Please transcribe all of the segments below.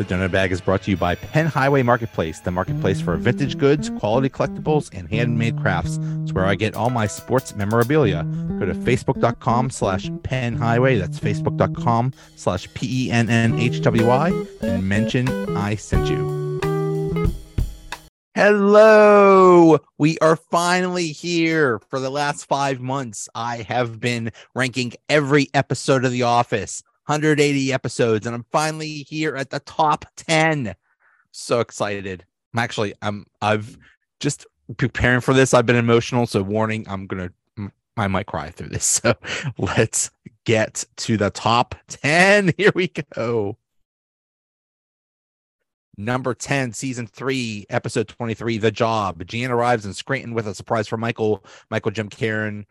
The Donut Bag is brought to you by Penn Highway Marketplace, the marketplace for vintage goods, quality collectibles, and handmade crafts. It's where I get all my sports memorabilia. Go to facebook.com slash Penn Highway. That's facebook.com slash P E N N H W Y and mention I sent you. Hello. We are finally here. For the last five months, I have been ranking every episode of The Office. 180 episodes, and I'm finally here at the top 10. So excited. I'm actually, I'm, I've just preparing for this. I've been emotional. So, warning, I'm to, I might cry through this. So, let's get to the top 10. Here we go. Number 10, season three, episode 23, The Job. Jan arrives in Scranton with a surprise for Michael. Michael, Jim, Karen,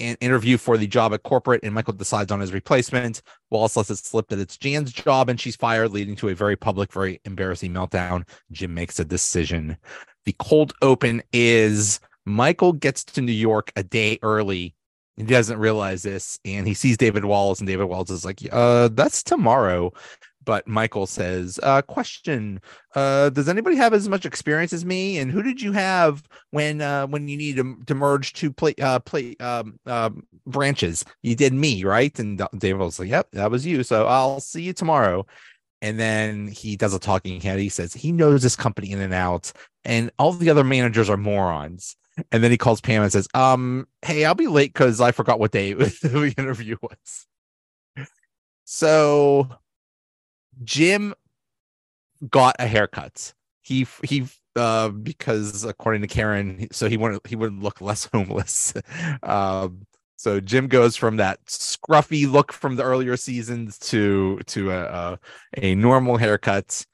interview for the job at corporate, and Michael decides on his replacement. Wallace lets it slip that it's Jan's job, and she's fired, leading to a very public, very embarrassing meltdown. Jim makes a decision. The cold open is Michael gets to New York a day early. He doesn't realize this, and he sees David Wallace, and David Wallace is like, "Uh, that's tomorrow." But Michael says, uh, question, uh, does anybody have as much experience as me? And who did you have when uh, when you need to, to merge two play uh, play um, uh, branches? You did me, right? And David was like, yep, that was you. So I'll see you tomorrow. And then he does a talking head. He says he knows this company in and out, and all the other managers are morons. And then he calls Pam and says, um, hey, I'll be late because I forgot what day the interview was. So Jim got a haircut. He he uh because according to Karen, so he wanted he would look less homeless. um so Jim goes from that scruffy look from the earlier seasons to to a a, normal haircut.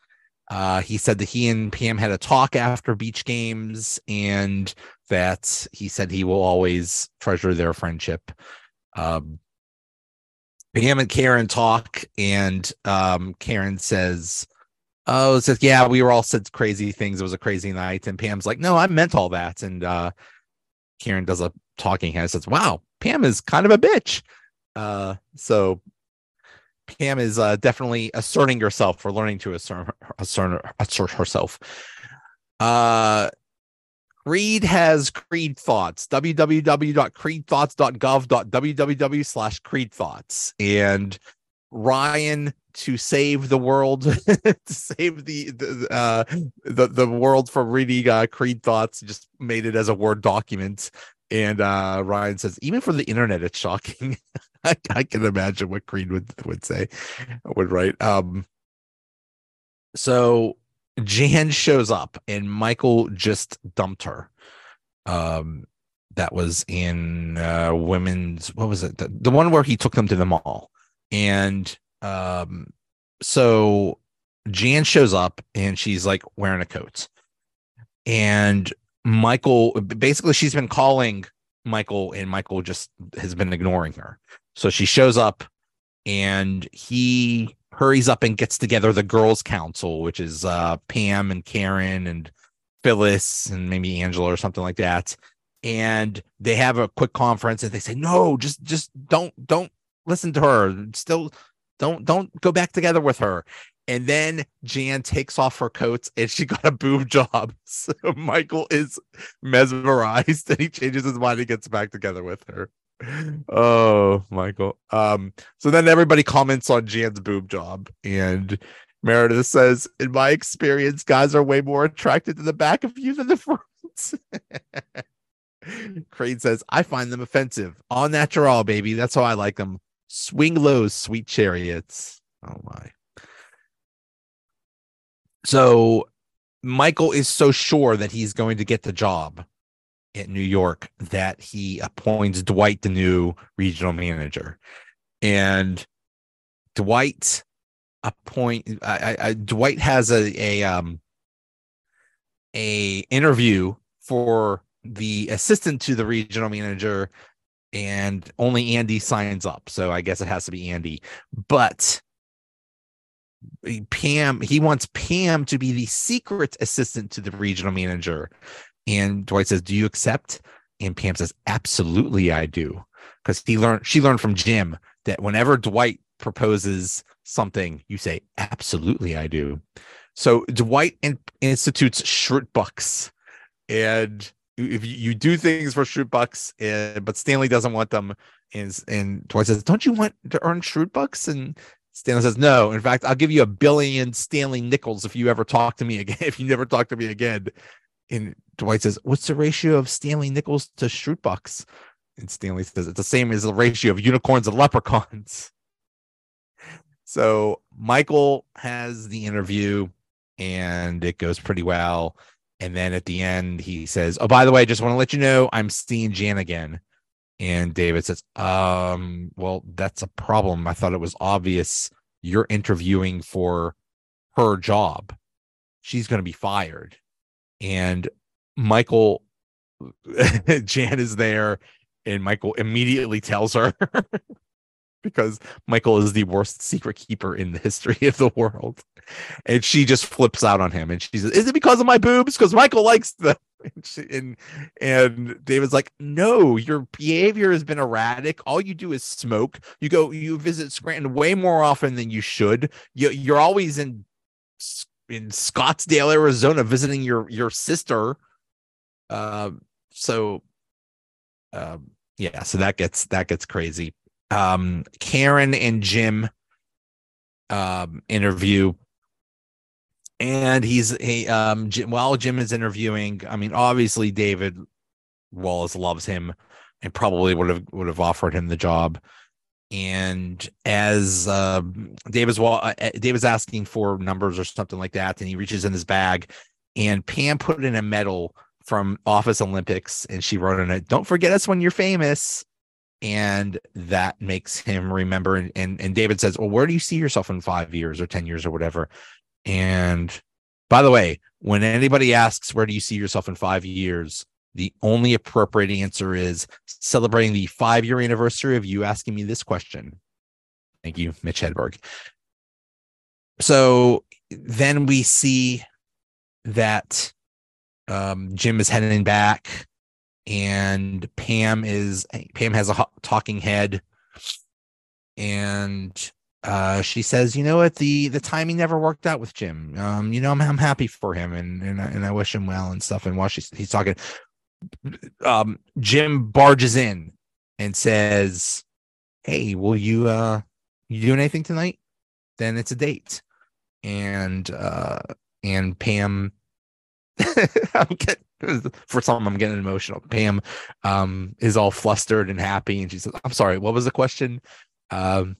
Uh, he said that he and Pam had a talk after beach games and that he said he will always treasure their friendship. Um, Pam and Karen talk, and um, Karen says, "Oh, says yeah, we were all said crazy things. It was a crazy night." And Pam's like, "No, I meant all that." And uh, Karen does a talking head, says, "Wow, Pam is kind of a bitch." Uh, so Pam is uh, definitely asserting herself or learning to assert, assert, assert herself. Uh, Creed has Creed thoughts. www.creedthoughts.gov.www slash Creed thoughts. And Ryan to save the world, to save the the, uh, the the world from reading uh, Creed thoughts, just made it as a word document. And uh, Ryan says, even for the internet, it's shocking. I, I, can imagine what Creed would would say, would write. Um, so Jan shows up and Michael just dumped her. Um, that was in uh, women's. What was it? The, the one where he took them to the mall, and um, so Jan shows up and she's like wearing a coat, and Michael basically she's been calling Michael, and Michael just has been ignoring her. So she shows up, and he hurries up and gets together the girls' council, which is uh, Pam and Karen and Phyllis and maybe Angela or something like that. And they have a quick conference and they say, no, just just don't don't listen to her. Still don't don't go back together with her. And then Jan takes off her coats and she got a boob job. So Michael is mesmerized and he changes his mind and gets back together with her oh, Michael. Um, so then everybody comments on Jan's boob job, and Meredith says, In my experience, guys are way more attracted to the back of you than the front. Crane says, I find them offensive. All natural, baby. That's how I like them. Swing low, sweet chariots. Oh my. So Michael is so sure that he's going to get the job at New York that he appoints Dwight the new regional manager, and Dwight appoint I, I, Dwight has a a um a interview for the assistant to the regional manager and only Andy signs up. So I guess it has to be Andy. But Pam, he wants Pam to be the secret assistant to the regional manager. And Dwight says, Do you accept? And Pam says, Absolutely, I do. Because he learned she learned from Jim that whenever Dwight proposes something, you say, absolutely, I do. So Dwight in- institutes Schrute bucks. And if you, do things for Schrute bucks, and, but Stanley doesn't want them, and, and Dwight says, Don't you want to earn Schrute bucks? And Stanley says, No. In fact, I'll give you a billion Stanley nickels if you ever talk to me again, if you never talk to me again. And Dwight says, What's the ratio of Stanley nickels to Schrute bucks? And Stanley says, It's the same as the ratio of unicorns and leprechauns. So Michael has the interview and it goes pretty well. And then at the end, he says, Oh, by the way, I just want to let you know I'm seeing Jan again. And David says, Um, well, that's a problem. I thought it was obvious you're interviewing for her job. She's going to be fired. And Michael, Jan is there, and Michael immediately tells her because Michael is the worst secret keeper in the history of the world. And she just flips out on him and she says, Is it because of my boobs? Because Michael likes them. And, she, and and David's like, No, your behavior has been erratic. All you do is smoke. You go, you visit Scranton way more often than you should. You, you're always in in Scottsdale, Arizona, visiting your your sister. Um, so um, yeah, so that gets that gets crazy um, Karen and Jim um, interview. And he's he um Jim, while Jim is interviewing, I mean, obviously David Wallace loves him and probably would have would have offered him the job. And as uh, David's uh, David's asking for numbers or something like that, and he reaches in his bag, and Pam put in a medal from Office Olympics, and she wrote on it, "Don't forget us when you're famous." and that makes him remember and, and and david says well where do you see yourself in five years or ten years or whatever and by the way when anybody asks where do you see yourself in five years the only appropriate answer is celebrating the five year anniversary of you asking me this question thank you mitch hedberg so then we see that um, jim is heading back and Pam is Pam has a talking head, and uh, she says, "You know what? The the timing never worked out with Jim. Um, you know, I'm I'm happy for him, and and and I wish him well and stuff." And while she's he's talking, um, Jim barges in and says, "Hey, will you uh you doing anything tonight? Then it's a date." And uh and Pam getting for some I'm getting emotional. Pam um is all flustered and happy and she says, I'm sorry, what was the question? Um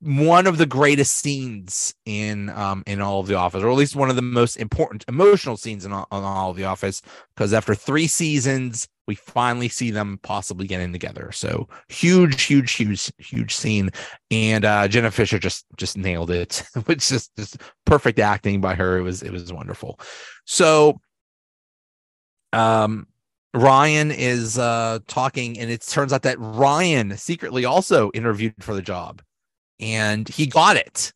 one of the greatest scenes in um in all of the office or at least one of the most important emotional scenes in all, in all of the office because after three seasons we finally see them possibly getting together. So huge huge huge huge scene. And uh jenna fischer just just nailed it. Which just just perfect acting by her. It was it was wonderful. So um Ryan is uh talking and it turns out that Ryan secretly also interviewed for the job and he got it.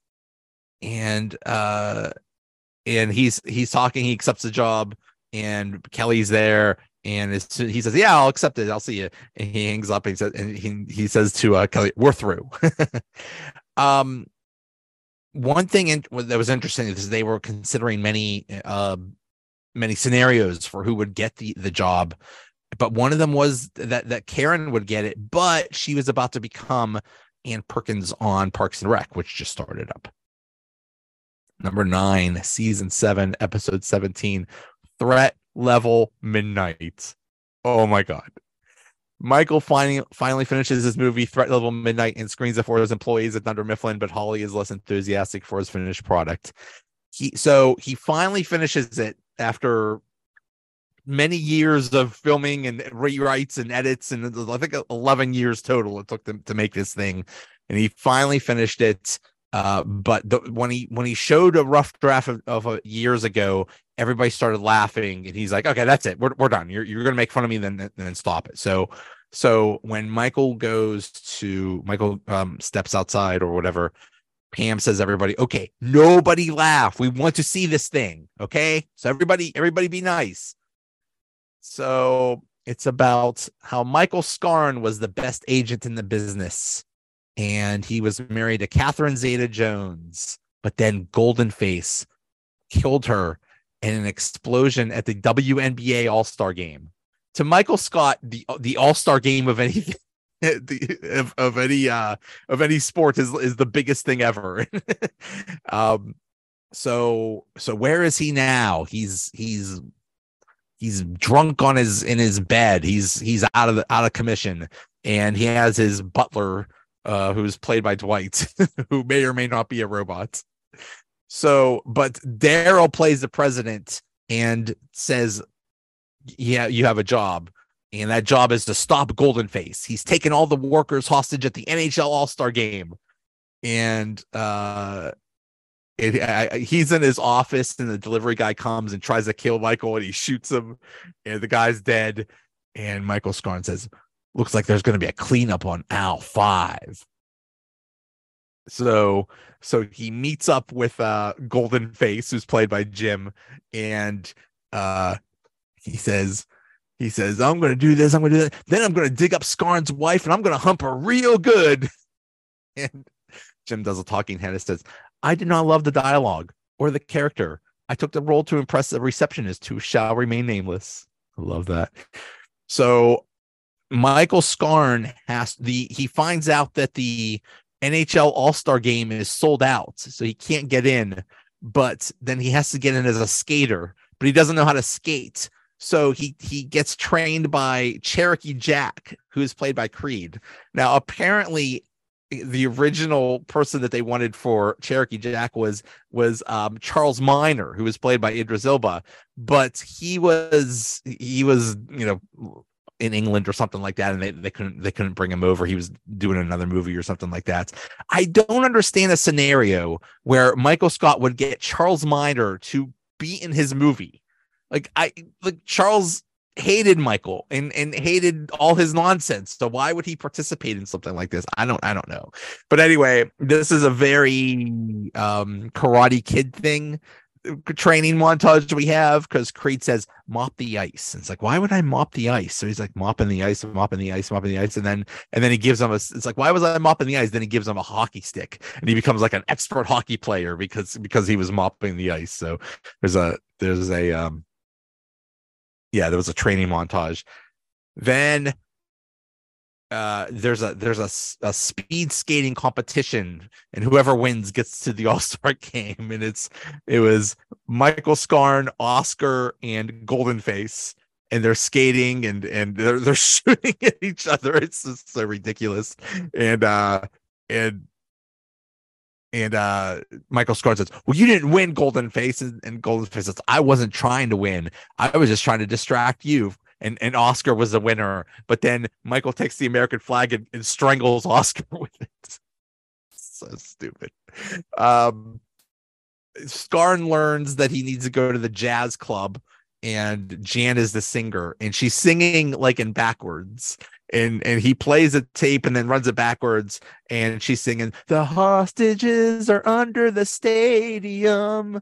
And uh and he's he's talking, he accepts the job and Kelly's there and he says, "Yeah, I'll accept it. I'll see you." And he hangs up and he says, and he he says to uh, Kelly, "We're through." um, one thing in, that was interesting is they were considering many uh, many scenarios for who would get the the job but one of them was that that Karen would get it but she was about to become Ann Perkins on Parks and Rec which just started up. Number 9 season 7 episode 17 threat level midnight. Oh my god. Michael finally finally finishes his movie Threat Level Midnight and screens it for his employees at Dunder Mifflin, but Holly is less enthusiastic for his finished product. He so he finally finishes it after many years of filming and rewrites and edits and I think 11 years total it took them to make this thing and he finally finished it uh, but the, when he when he showed a rough draft of, of uh, years ago everybody started laughing and he's like okay that's it we're, we're done you're, you're gonna make fun of me then then stop it so so when michael goes to michael um, steps outside or whatever Pam says everybody, okay, nobody laugh. We want to see this thing. Okay. So everybody, everybody be nice. So it's about how Michael Scarn was the best agent in the business. and he was married to Catherine Zeta Jones, but then Golden Face killed her in an explosion at the WNBA All Star Game. To Michael Scott, the the All Star Game of anything. the, of, of any uh of any sport is is the biggest thing ever um so so where is he now he's he's he's drunk on his in his bed. He's he's out of out of commission. And he has his butler uh who's played by dwight who may or may not be a robot. So but darryl plays the president and says yeah you have a job. And that job is to stop golden face. He's taken all the workers hostage at the nhl all-star game. And uh it, he's in his office and the delivery guy comes and tries to kill Michael and he shoots him and the guy's dead. And Michael Scarn says, looks like there's going to be a cleanup on Al five. So, so he meets up with uh Golden Face, who's played by Jim, and uh he says, he says, I'm gonna do this, I'm gonna do that. Then I'm gonna dig up Scarn's wife and I'm gonna hump her real good. And Jim does a talking head and says, I did not love the dialogue or the character. I took the role to impress the receptionist who shall remain nameless. I love that. So Michael Scarn has the he finds out that the NHL All-Star game is sold out, so he can't get in, but then he has to get in as a skater, but he doesn't know how to skate. So he he gets trained by Cherokee Jack, who is played by Creed. Now, apparently, the original person that they wanted for Cherokee Jack was was um, Charles Miner, who was played by Idris Elba, but he was he was you know in England or something like that, and they, they couldn't they couldn't bring him over. He was doing another movie or something like that. I don't understand a scenario where Michael Scott would get Charles Miner to be in his movie. Like I like Charles hated Michael and and hated all his nonsense. So why would he participate in something like this? I don't I don't know. But anyway, this is a very um karate kid thing uh, training montage we have because Creed says mop the ice. And it's like, why would I mop the ice? So he's like mopping the ice, mopping the ice, mopping the ice, and then and then he gives him a. It's like, why was I mopping the ice? Then he gives him a hockey stick, and he becomes like an expert hockey player because because he was mopping the ice. So there's a there's a um yeah, there was a training montage. Then uh, there's a there's a, a speed skating competition, and whoever wins gets to the All Star game. And it's it was Michael Scarn, Oscar, and Golden Face, and they're skating and and they're they're shooting at each other. It's just so ridiculous. And uh and and uh Michael Scarn says, Well, you didn't win Golden Face. And, and Golden Face says, I wasn't trying to win. I was just trying to distract you. And and Oscar was the winner. But then Michael takes the American flag and, and strangles Oscar with it. so stupid. Um Scarn learns that he needs to go to the jazz club and Jan is the singer and she's singing like in backwards and and he plays a tape and then runs it backwards and she's singing the hostages are under the stadium.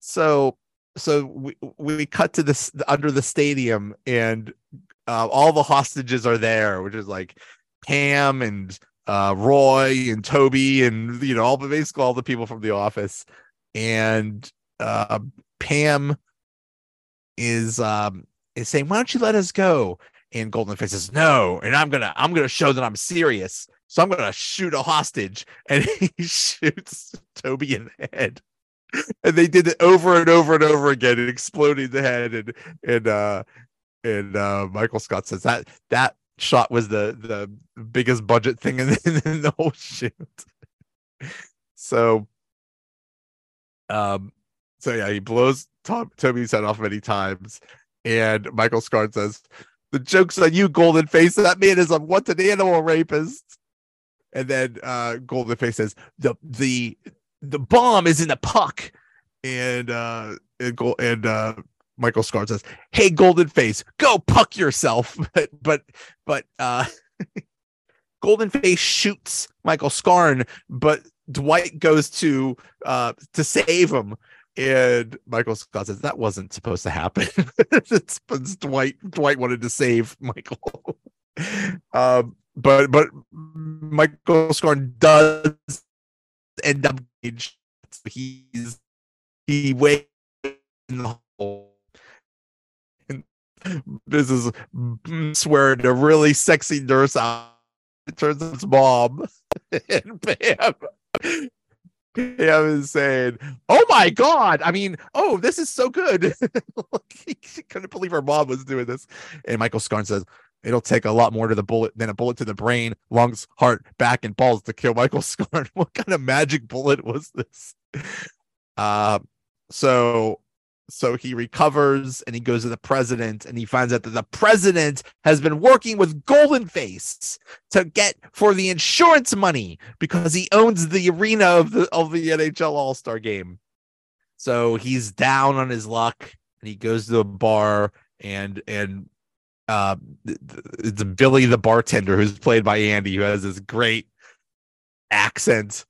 So so we we cut to this under the stadium and uh, all the hostages are there which is like pam and uh, roy and toby and you know all the basically all the people from the office. And uh, pam is um is saying why don't you let us go and Golden Face says, no, and I'm gonna I'm gonna show that I'm serious. So I'm gonna shoot a hostage. And he shoots Toby in the head. And they did it over and over and over again and exploding the head. And and uh and uh Michael Scott says that that shot was the the biggest budget thing in the, in the whole shoot. so um so yeah, he blows Tom, Toby's head off many times. And Michael Scott says, the joke's on you, Golden Face. That man is a an animal rapist. And then uh Golden Face says the the the bomb is in the puck. And uh and, and uh Michael Scarn says, Hey Golden Face, go puck yourself. But but but uh Golden Face shoots Michael Scarn, but Dwight goes to uh to save him and Michael Scott says that wasn't supposed to happen. it's, it's Dwight. Dwight wanted to save Michael. um, but but Michael Scarn does end up engaged. He's he waits in the hole. And this is swear a really sexy nurse out. It turns out it's mom. and Pam Pam is saying, "Oh my god! I mean, oh, this is so good." she couldn't believe her mom was doing this. And Michael Scarn says, "It'll take a lot more to the bullet than a bullet to the brain, lungs, heart, back, and balls to kill Michael Scarn." what kind of magic bullet was this? Uh, so so he recovers and he goes to the president and he finds out that the president has been working with Golden Face to get for the insurance money because he owns the arena of the of the NHL All-Star game. So he's down on his luck and he goes to a bar and and uh it's Billy the bartender who's played by Andy who has this great accent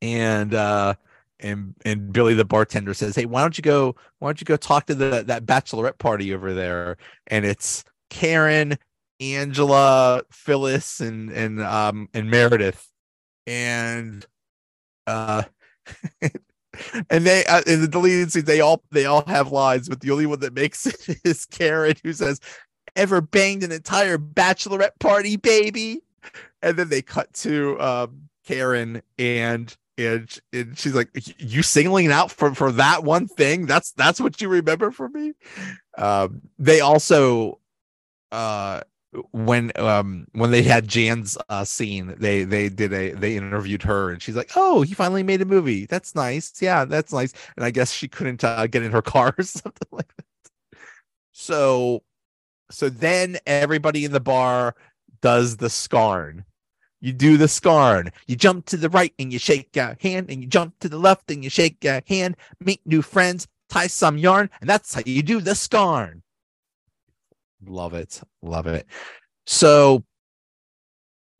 and uh and and Billy the bartender says, "Hey, why don't you go? Why don't you go talk to the that bachelorette party over there?" And it's Karen, Angela, Phyllis, and and um and Meredith, and uh. and they uh, in the deleted scenes they all they all have lines but the only one that makes it is karen who says ever banged an entire bachelorette party baby and then they cut to um karen and and, and she's like you singling out for for that one thing? That's that's what you remember from me? Um they also uh when um when they had Jan's uh scene they they did a they interviewed her and she's like oh he finally made a movie. That's nice. Yeah that's nice. And I guess she couldn't uh, get in her car or something like that. So so then everybody in the bar does the scarn you do the scarn. You jump to the right and you shake your hand, and you jump to the left and you shake your hand. Meet new friends, tie some yarn, and that's how you do the scarn. Love it, love it. So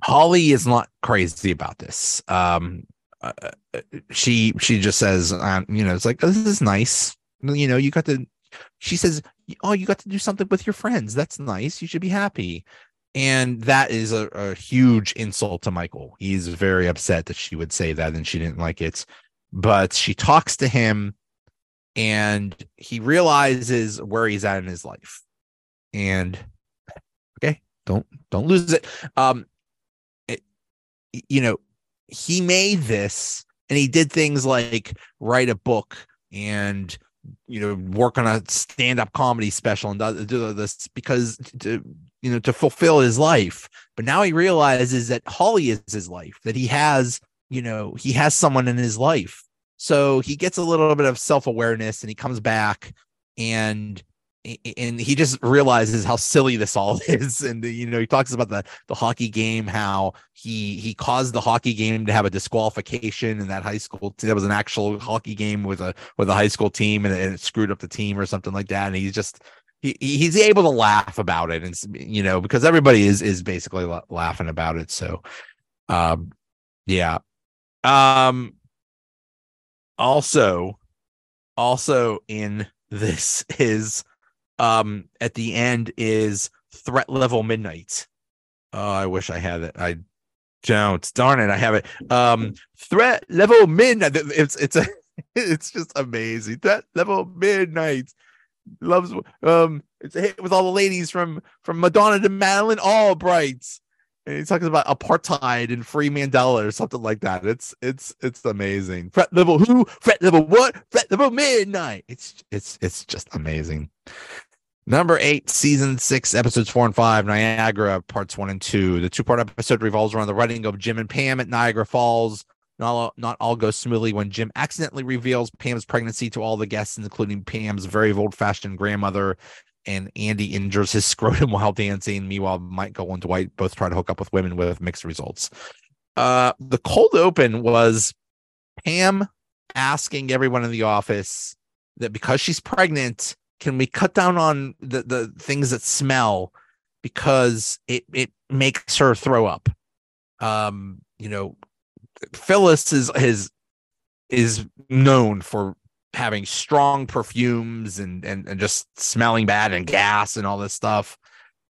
Holly is not crazy about this. Um, uh, uh she she just says, um, you know, it's like oh, this is nice. You know, you got to. She says, oh, you got to do something with your friends. That's nice. You should be happy and that is a, a, huge insult to Michael. He's very upset that she would say that and she didn't like it. But she talks to him and he realizes where he's at in his life. And okay, don't don't lose it. Um it, you know, he made this and he did things like write a book and you know work on a stand-up comedy special and do this because to, you know to fulfill his life. But now he realizes that holly is his life that he has you know he has someone in his life. So he gets a little bit of self-awareness and he comes back and and he just realizes how silly this all is. And you know he talks about the the hockey game how he he caused the hockey game to have a disqualification in that high school. That was an actual hockey game with a with a high school team and, and it screwed up the team or something like that. And he's just he, he's able to laugh about it. And you know because everybody is is basically laughing about it. So um yeah. Um also also in this is um at the end is threat level midnight. Oh i wish i had it. I don't. Darn it i have it. Um threat level midnight. It's it's a it's just amazing. Threat level midnight loves um it's a hit with all the ladies from from Madonna to Madeleine Albright. And he talks about apartheid and free Mandela or something like that. It's it's it's amazing. Fret level who? Fret level what? Fret level midnight. It's it's it's just amazing. Number eight, season six, episodes four and five, Niagara, parts one and two. The two part episode revolves around the writing of Jim and Pam at Niagara Falls. Not all, not all goes smoothly when Jim accidentally reveals Pam's pregnancy to all the guests, including Pam's very old fashioned grandmother. And Andy injures his scrotum while dancing. Meanwhile, Michael and Dwight both try to hook up with women with mixed results. Uh, the cold open was Pam asking everyone in the office that because she's pregnant, can we cut down on the, the things that smell because it, it makes her throw up? Um, you know, Phyllis is is is known for having strong perfumes and, and and just smelling bad and gas and all this stuff.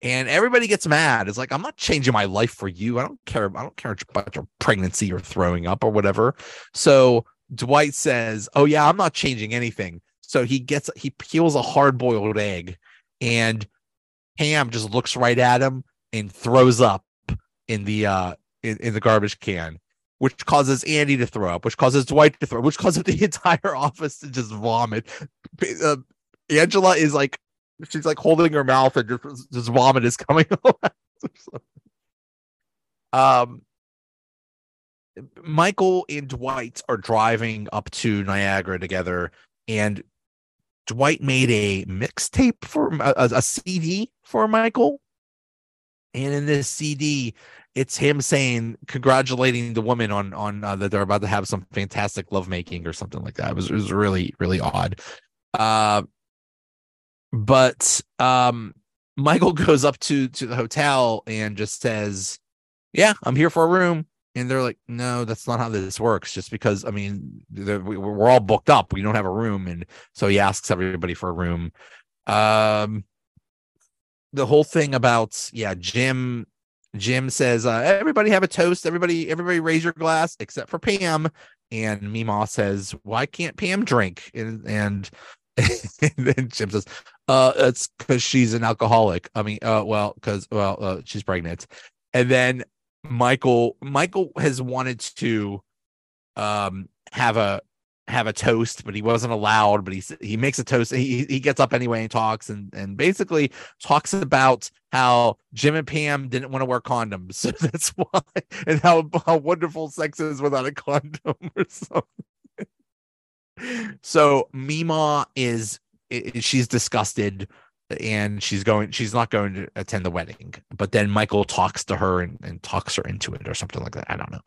and everybody gets mad. It's like I'm not changing my life for you. I don't care. I don't care about your pregnancy or throwing up or whatever. So Dwight says, "Oh yeah, I'm not changing anything." So he gets he peels a hard boiled egg, and Pam just looks right at him and throws up in the uh in, in the garbage can which causes Andy to throw up, which causes Dwight to throw, which causes the entire office to just vomit. Uh, Angela is like, she's like holding her mouth and just, just vomit is coming um, Michael and Dwight are driving up to Niagara together, and Dwight made a mixtape for a, a CD for Michael. And in this CD, it's him saying congratulating the woman on on uh, that they're about to have some fantastic lovemaking or something like that. It was it was really really odd. Uh, but um, Michael goes up to to the hotel and just says, "Yeah, I'm here for a room." And they're like, "No, that's not how this works. Just because I mean, we're all booked up, we don't have a room." And so he asks everybody for a room. Um, the whole thing about yeah, Jim Jim says, uh, "Everybody have a toast. Everybody, everybody, raise your glass except for Pam." And Meemaw says, "Why can't Pam drink?" And and, and then Jim says, "Uh, it's because she's an alcoholic. I mean, uh, well, because well, uh, she's pregnant." And then Michael, Michael has wanted to, um, have a have a toast, but he wasn't allowed. But he he makes a toast. He he gets up anyway and talks and and basically talks about how Jim and Pam didn't want to wear condoms, so that's why, and how how wonderful sex is without a condom or something. So Meemaw is she's disgusted and she's going she's not going to attend the wedding but then michael talks to her and, and talks her into it or something like that i don't know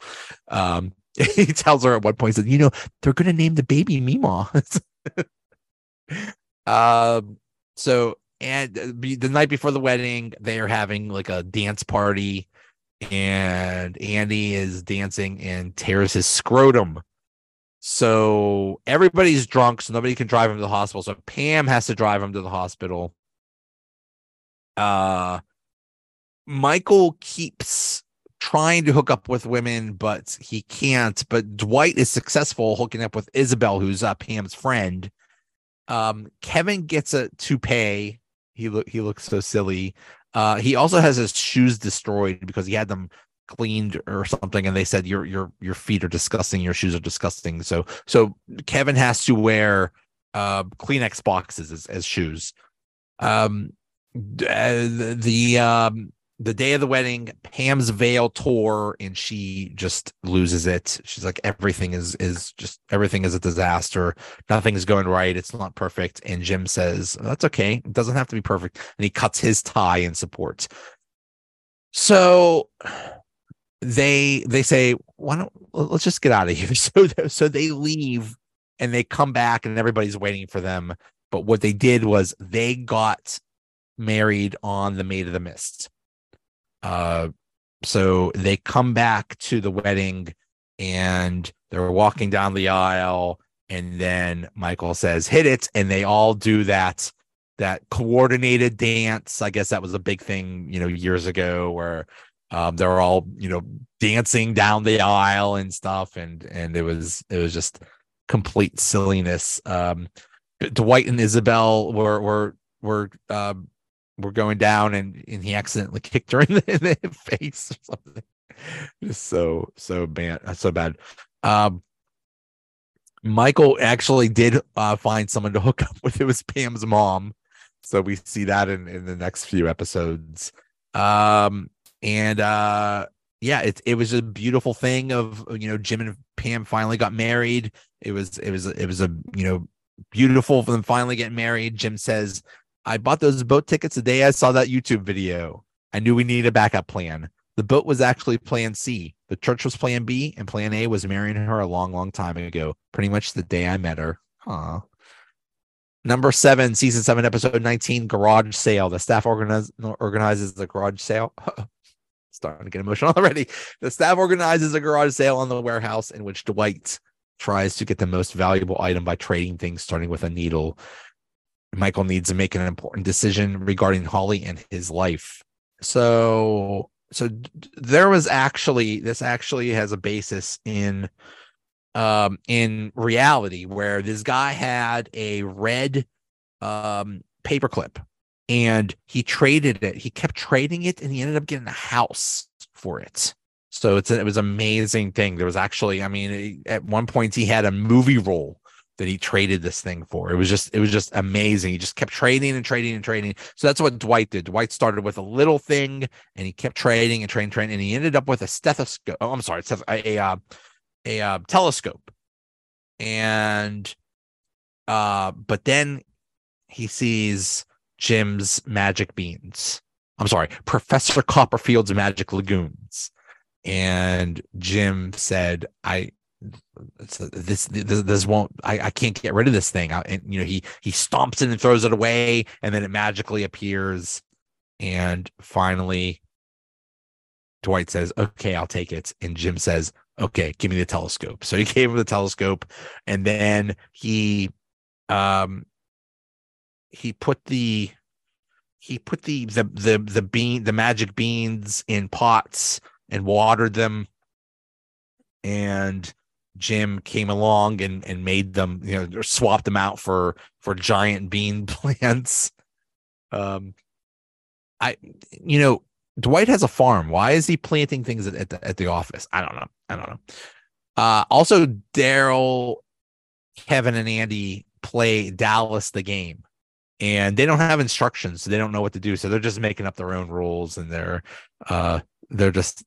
um he tells her at one point, says, you know, they're gonna name the baby Meemaw. um, so and uh, the night before the wedding, they are having like a dance party, and Andy is dancing and tears his scrotum. So everybody's drunk, so nobody can drive him to the hospital. So Pam has to drive him to the hospital. Uh Michael keeps trying to hook up with women, but he can't. But Dwight is successful hooking up with Isabel, who's uh, Pam's friend. Um, Kevin gets a toupee. He look he looks so silly. Uh, he also has his shoes destroyed because he had them cleaned or something, and they said your your your feet are disgusting, your shoes are disgusting. So so Kevin has to wear uh, Kleenex boxes as, as shoes. Um, uh, the um the day of the wedding, Pam's veil tore and she just loses it. She's like, everything is is just everything is a disaster. Nothing's going right. It's not perfect. And Jim says, oh, That's okay. It doesn't have to be perfect. And he cuts his tie in support. So they they say, Why don't let's just get out of here. So so they leave and they come back and everybody's waiting for them. But what they did was they got married on the Maid of the Mist uh, so they come back to the wedding and they're walking down the aisle and then Michael says hit it. And they all do that that coordinated dance. I guess that was a big thing you know years ago where um, they're all you know dancing down the aisle and stuff. And and it was it was just complete silliness. Um, Dwight and Isabel were were were uh, were going down and, and he accidentally kicked her in the, in the face or something. Just so so bad, so bad. Um, Michael actually did uh, find someone to hook up with. It was Pam's mom, so we see that in in the next few episodes. Um, and uh, yeah, it it was a beautiful thing of you know Jim and Pam finally got married. It was it was it was a you know beautiful for them finally getting married. Jim says I bought those boat tickets the day I saw that YouTube video. I knew we needed a backup plan. The boat was actually plan C. The church was plan B, and plan A was marrying her a long, long time ago, pretty much the day I met her. Number seven, season seven, episode 19, garage sale. The staff organize, organizes the garage sale. Starting to get emotional already. The staff organizes a garage sale on the warehouse in which Dwight tries to get the most valuable item by trading things, starting with a needle. Michael needs to make an important decision regarding Holly and his life. so so there was actually this actually has a basis in um in reality where this guy had a red um paperclip and he traded it. He kept trading it and he ended up getting a house for it. So it's it was amazing thing. There was actually i mean at one point he had a movie role that he traded this thing for. It was just it was just amazing. He just kept trading and trading and trading. So that's what Dwight did. Dwight started with a little thing and he kept trading and trading, trading, and he ended up with a stethoscope. Oh, I'm sorry, a a, uh, a, a uh, telescope. And uh, but then he sees Jim's magic beans. I'm sorry, Professor Copperfield's magic legumes. And Jim said, I this, this this won't I, I can't get rid of this thing. I, and you know he he stomps it and throws it away and then it magically appears. And finally dwight says okay i'll take it. And jim says okay give me the telescope. So he gave him the telescope and then he um he put the he put the the the the bean the magic beans in pots and watered them. And Jim came along and and made them, you know, swapped them out for for giant bean plants. Um, I, you know, Dwight has a farm. Why is he planting things at, the at the office? I don't know. I don't know. Uh, also, Darryl, Kevin, and Andy play Dallas the game, and they don't have instructions, so they don't know what to do. So they're just making up their own rules, and they're uh they're just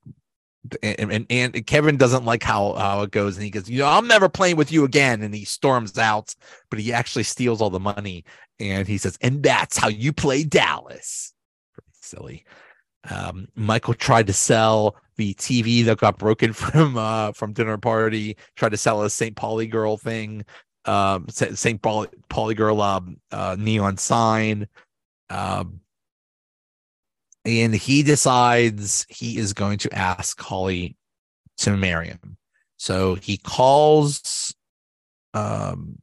and, and, and Kevin doesn't like how how it goes, and he goes, "You know, I'm never playing with you again." And he storms out, but he actually steals all the money, and he says, "And that's how you play Dallas." Pretty silly. Um, Michael tried to sell the TV that got broken from uh, from dinner party. Tried to sell a St. Pauli girl thing, um, St. Pauli, Pauli girl um, uh, neon sign. Um, and he decides he is going to ask Holly to marry him. So he calls um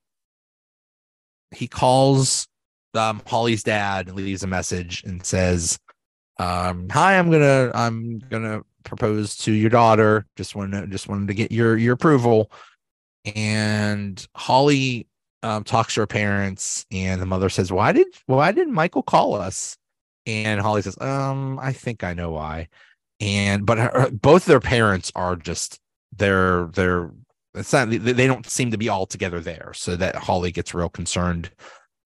he calls um Holly's dad and leaves a message and says um hi I'm to I'm to propose to your daughter. Just wanted to, just wanted to get your your approval. And Holly um, talks to her parents and the mother says why did why did Michael call us and Holly says, um, I think I know why. And but her, both their parents are just they're they're it's not they don't seem to be all together there. So that Holly gets real concerned.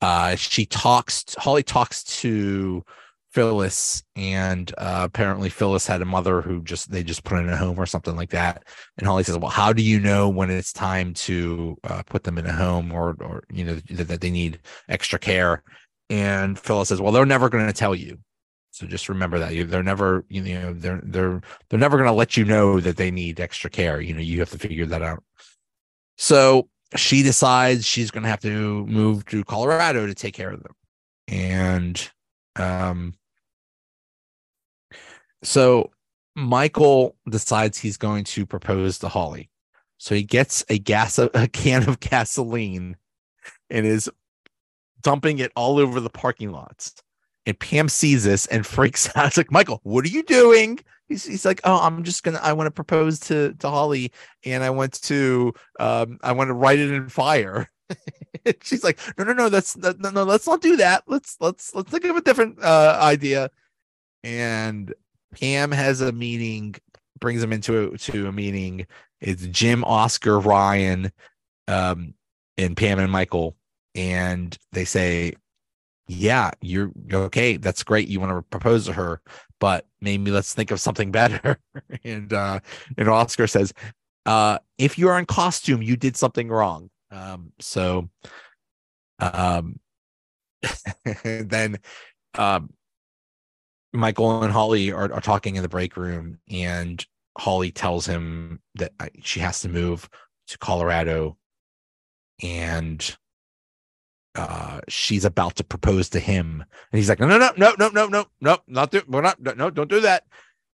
Uh, she talks. Holly talks to Phyllis, and uh, apparently Phyllis had a mother who just they just put in a home or something like that. And Holly says, "Well, how do you know when it's time to uh, put them in a home or or you know that, that they need extra care?" And Phyllis says, "Well, they're never going to tell you. So just remember that they're never, you know, they're they're they're never going to let you know that they need extra care. You know, you have to figure that out." So she decides she's going to have to move to Colorado to take care of them, and um, so Michael decides he's going to propose to Holly. So he gets a gas a can of gasoline and is dumping it all over the parking lots. And Pam sees this and freaks out. It's like, Michael, what are you doing? He's, he's like, oh, I'm just gonna, I want to propose to to Holly, and I want to, um, I want to write it in fire. She's like, no, no, no, that's no, no, let's not do that. Let's let's let's think of a different uh, idea. And Pam has a meeting, brings him into a, to a meeting. It's Jim, Oscar, Ryan, um, and Pam and Michael and they say, "Yeah, you're okay. That's great. You want to propose to her, but maybe let's think of something better." and uh, and Oscar says, uh, "If you are in costume, you did something wrong." Um, so, um, then, um, Michael and Holly are, are talking in the break room, and Holly tells him that uh, she has to move to Colorado, and uh, she's about to propose to him, and he's like, no, no, no, no, no, no, no, no, not do, we're not, no, don't do that.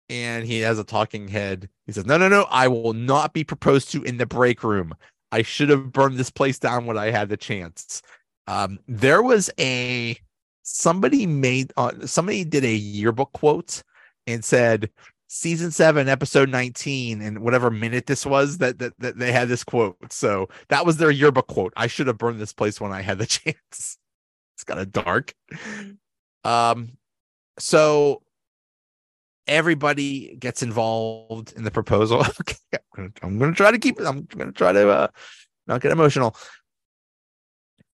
And he has a talking head. He says, no, no, no, I will not be proposed to in the break room. I should have burned this place down when I had the chance. Um, there was a somebody made uh, somebody did a yearbook quote and said season seven, episode 19, and whatever minute this was that, that that they had this quote. So that was their yearbook quote. I should have burned this place when I had the chance. It's kind of dark. Um, so everybody gets involved in the proposal. okay, I'm gonna, try to keep it. I'm gonna try to uh, not get emotional.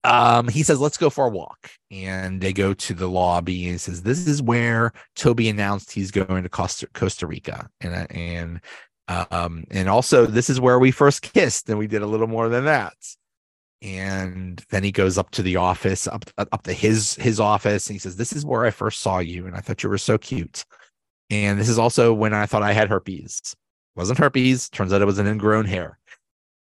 Um, he says, "Let's go for a walk," and they go to the lobby. And he says, "This is where Toby announced he's going to Costa Costa Rica, and and um, and also this is where we first kissed, and we did a little more than that." And then he goes up to the office, up up to his his office, and he says, "This is where I first saw you, and I thought you were so cute." And this is also when I thought I had herpes. It wasn't herpes. Turns out it was an ingrown hair.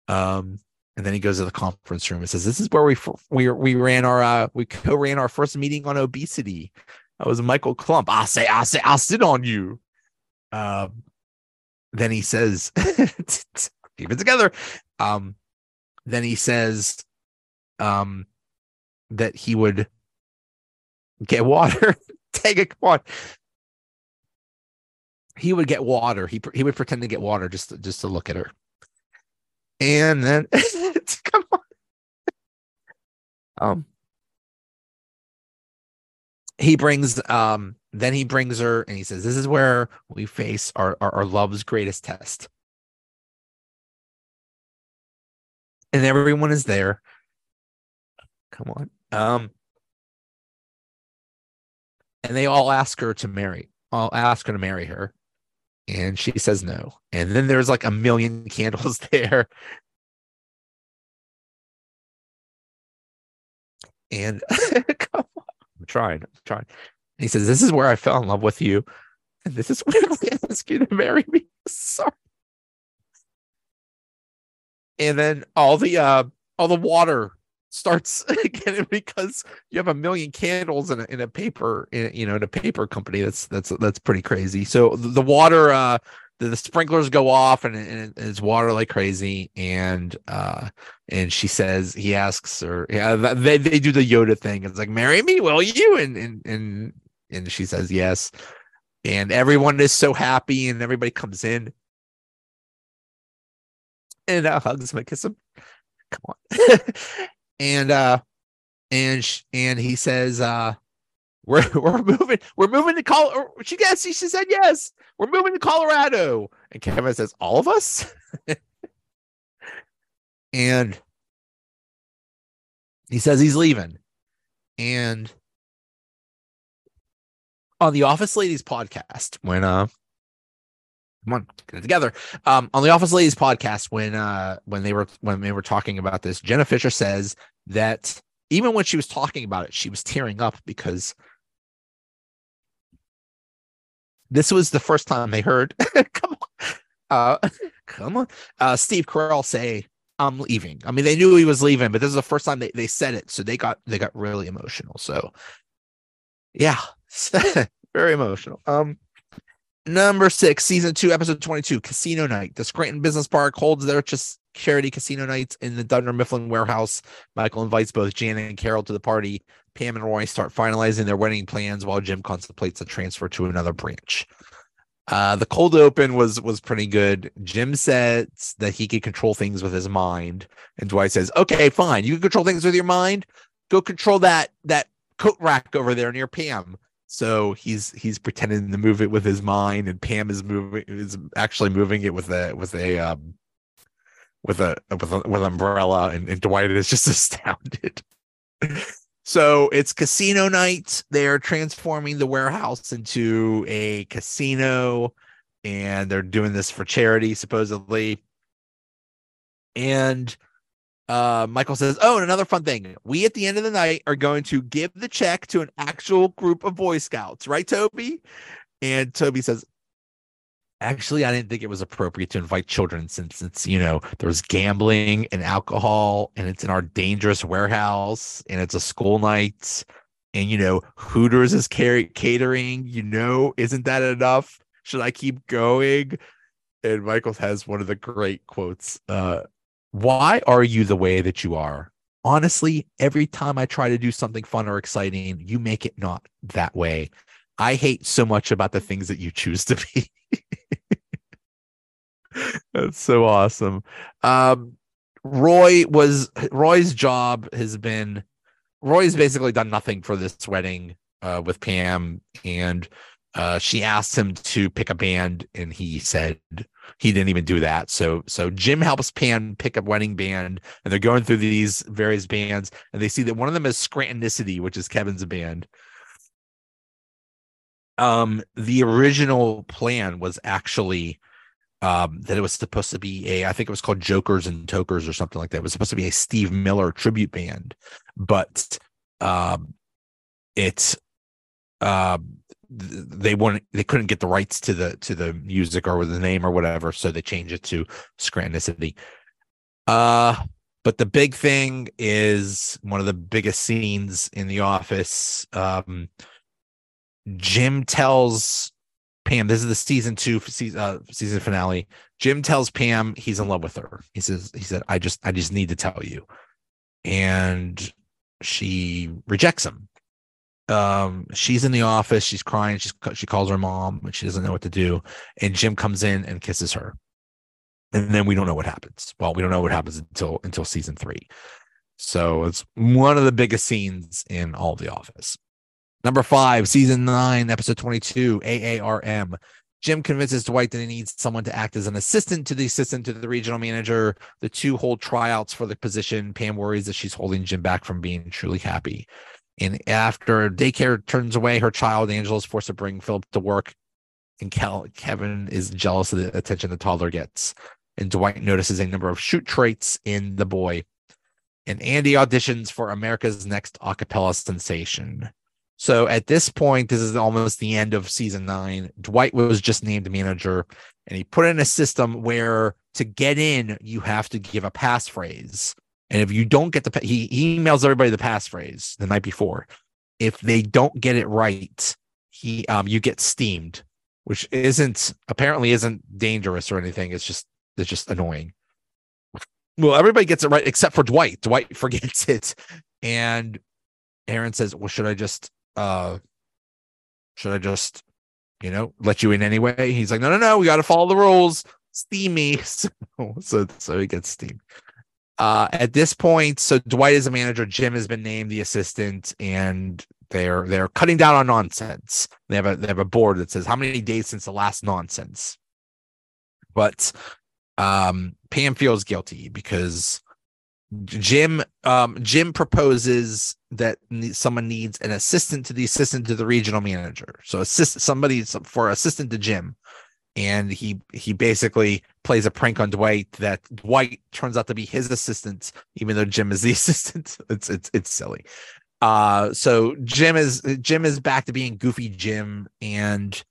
Um, and then he goes to the conference room and says, "This is where we we we ran our uh, we co-ran our first meeting on obesity. That was Michael Klump. I'll say, I'll say, I'll sit on you." Um, then he says, "Keep it together." Um, then he says, um, that he would get water. Take come on he would get water. He he would pretend to get water just to, just to look at her. And then. Um he brings um then he brings her and he says this is where we face our, our, our love's greatest test. And everyone is there. Come on. Um and they all ask her to marry. I'll ask her to marry her and she says no. And then there's like a million candles there. And come on, I'm trying, I'm trying. And he says, This is where I fell in love with you. And this is where I ask you to marry me. Sorry. And then all the uh all the water starts again because you have a million candles in a, in a paper in, you know in a paper company that's that's that's pretty crazy so the water uh the, the sprinklers go off and, and it's water like crazy. And uh and she says he asks her yeah they, they do the yoda thing. It's like marry me will you? And and and and she says yes. And everyone is so happy and everybody comes in. And uh, hugs him and kiss him. Come on. And uh and sh- and he says uh we're we're moving we're moving to Colorado. She guessed she said yes. We're moving to Colorado. And Kevin says, All of us? and he says he's leaving. And on the Office Ladies podcast, when uh come on, get it together. Um, on the Office Ladies podcast, when uh when they were when they were talking about this, Jenna Fischer says that even when she was talking about it, she was tearing up because this was the first time they heard come on, uh, come on, uh, Steve Carell say, "I'm leaving." I mean, they knew he was leaving, but this is the first time they, they said it, so they got they got really emotional. So, yeah, very emotional. Um, Number six, season two, episode 22, Casino Night. The Scranton Business Park holds their just charity casino nights in the Dunder Mifflin warehouse. Michael invites both Janet and Carol to the party. Pam and Roy start finalizing their wedding plans while Jim contemplates a transfer to another branch. Uh, the cold open was was pretty good. Jim says that he could control things with his mind, and Dwight says, "Okay, fine. You can control things with your mind. Go control that that coat rack over there near Pam." So he's he's pretending to move it with his mind, and Pam is moving is actually moving it with a with a um with a with a, with an umbrella, and, and Dwight is just astounded. so it's casino night. They're transforming the warehouse into a casino, and they're doing this for charity, supposedly. And uh, Michael says, Oh, and another fun thing. We at the end of the night are going to give the check to an actual group of Boy Scouts, right, Toby? And Toby says, Actually, I didn't think it was appropriate to invite children since it's, you know, there's gambling and alcohol and it's in our dangerous warehouse and it's a school night. And, you know, Hooters is catering, you know, isn't that enough? Should I keep going? And Michael has one of the great quotes. Uh, why are you the way that you are? Honestly, every time I try to do something fun or exciting, you make it not that way. I hate so much about the things that you choose to be. That's so awesome. Um, Roy was Roy's job has been Roy's basically done nothing for this wedding uh, with Pam, and uh, she asked him to pick a band, and he said he didn't even do that. So so Jim helps Pam pick a wedding band, and they're going through these various bands, and they see that one of them is Scrantonicity, which is Kevin's band. Um, the original plan was actually um that it was supposed to be a I think it was called Jokers and Tokers or something like that. It was supposed to be a Steve Miller tribute band, but um it's um they they couldn't get the rights to the to the music or the name or whatever so they changed it to scrantonicity uh but the big thing is one of the biggest scenes in the office um jim tells pam this is the season two season, uh, season finale. Jim tells pam he's in love with her. He says he said i just i just need to tell you. And she rejects him. Um she's in the office. She's crying. She's she calls her mom and she doesn't know what to do. And jim comes in and kisses her. And then we don't know what happens. Well we don't know what happens until until season three. So it's one of the biggest scenes in all the office number five season nine episode 22 A.A.R.M. Jim convinces Dwight that he needs someone to act as an assistant to the assistant to the regional manager. The two hold tryouts for the position. Pam worries that she's holding Jim back from being truly happy. And after daycare turns away her child, Angela is forced to bring Philip to work. And Kevin is jealous of the attention the toddler gets. And Dwight notices a number of Schrute traits in the boy. And Andy auditions for America's Next Acapella Sensation. So at this point, this is almost the end of season nine. Dwight was just named manager, and he put in a system where to get in, you have to give a passphrase. And if you don't get the, he, emails everybody the passphrase the night before. If they don't get it right, he um you get steamed, which isn't apparently isn't dangerous or anything. It's just it's just annoying. Well, everybody gets it right except for Dwight. Dwight forgets it, and Aaron says, "Well, should I just uh should I just you know let you in anyway?" He's like, "No, no, no. We got to follow the rules." Steamy, so so, so he gets steamed uh, at this point, so Dwight is a manager, Jim has been named the assistant, and they're they're cutting down on nonsense. They have a they have a board that says how many days since the last nonsense. But um, Pam feels guilty because Jim um, Jim proposes that someone needs an assistant to the assistant to the regional manager. So assist somebody for assistant to Jim and he he basically plays a prank on Dwight that Dwight turns out to be his assistant, even though Jim is the assistant. It's it's it's silly. Uh, so Jim is Jim is back to being goofy Jim, and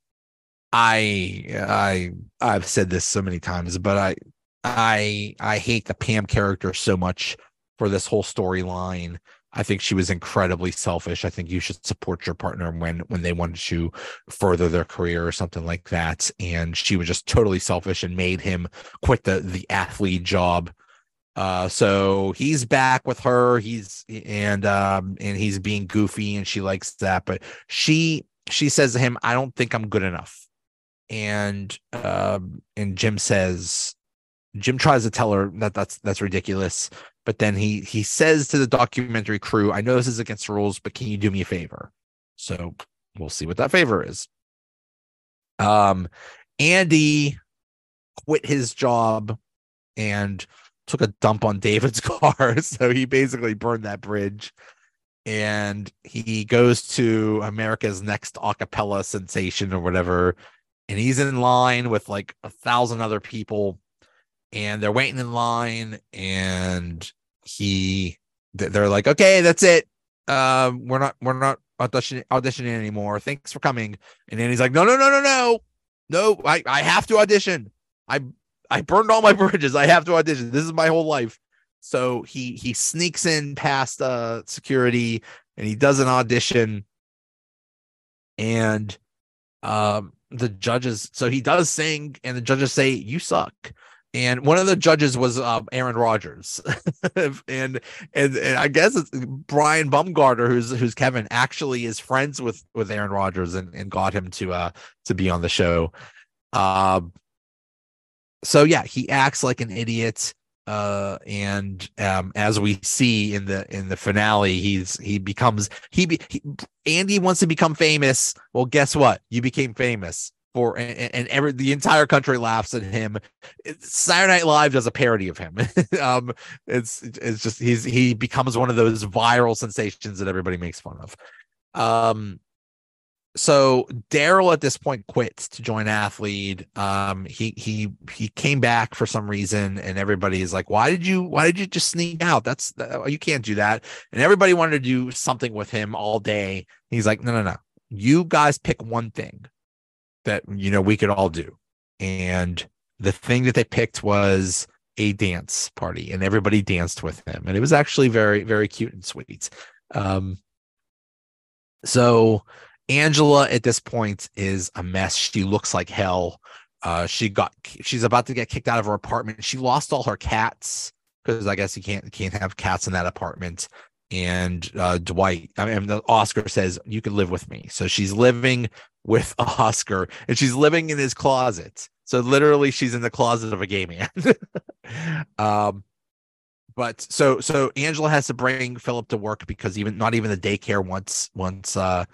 I I I've said this so many times, but I I I hate the Pam character so much for this whole storyline. I think she was incredibly selfish. I think you should support your partner when when they wanted to further their career or something like that. And she was just totally selfish and made him quit the the Athlead job. Uh, so he's back with her. He's and um and he's being goofy and she likes that. But she she says to him, "I don't think I'm good enough." And um and Jim says, Jim tries to tell her that that's that's ridiculous but then he he says to the documentary crew, "I know this is against the rules, but can you do me a favor?" So we'll see what that favor is. Um, Andy quit his job and took a dump on David's car, so he basically burned that bridge. And he goes to America's next acapella sensation or whatever, and he's in line with like a thousand other people and they're waiting in line and he they're like okay that's it. Um we're not we're not auditioning auditioning anymore. Thanks for coming. And then he's like no no no no no. No i i have to audition. I i burned all my bridges. I have to audition. This is my whole life. So he he sneaks in past uh security and he does an audition. And um the judges so he does sing and the judges say you suck and one of the judges was um, Aaron Rodgers, and, and and I guess Brian Baumgartner, who's who's Kevin, actually is friends with with Aaron Rodgers and, and got him to uh to be on the show. Uh, so yeah, he acts like an idiot. Uh, and um, as we see in the in the finale, he's he becomes he, be, he Andy wants to become famous. Well, guess what? You became famous for and, and every the entire country laughs at him. Saturday Night Live does a parody of him. um, it's it's just he's he becomes one of those viral sensations that everybody makes fun of. Um, so Darryl at this point quits to join Athlead. Um, he he he came back for some reason, and everybody is like, "Why did you? Why did you just sneak out? That's you can't do that." And everybody wanted to do something with him all day. He's like, "No, no, no. You guys pick one thing that you know we could all do." And the thing that they picked was a dance party, and everybody danced with him, and it was actually very very cute and sweet. Um, so Angela at this point is a mess. She looks like hell. Uh, she got she's about to get kicked out of her apartment. She lost all her cats because I guess you can't can't have cats in that apartment. And uh, Dwight, I mean, the Oscar says you can live with me. So she's living with Oscar, and she's living in his closet. So literally, she's in the closet of a gay man. um, but so so Angela has to bring Philip to work because even not even the daycare wants wants uh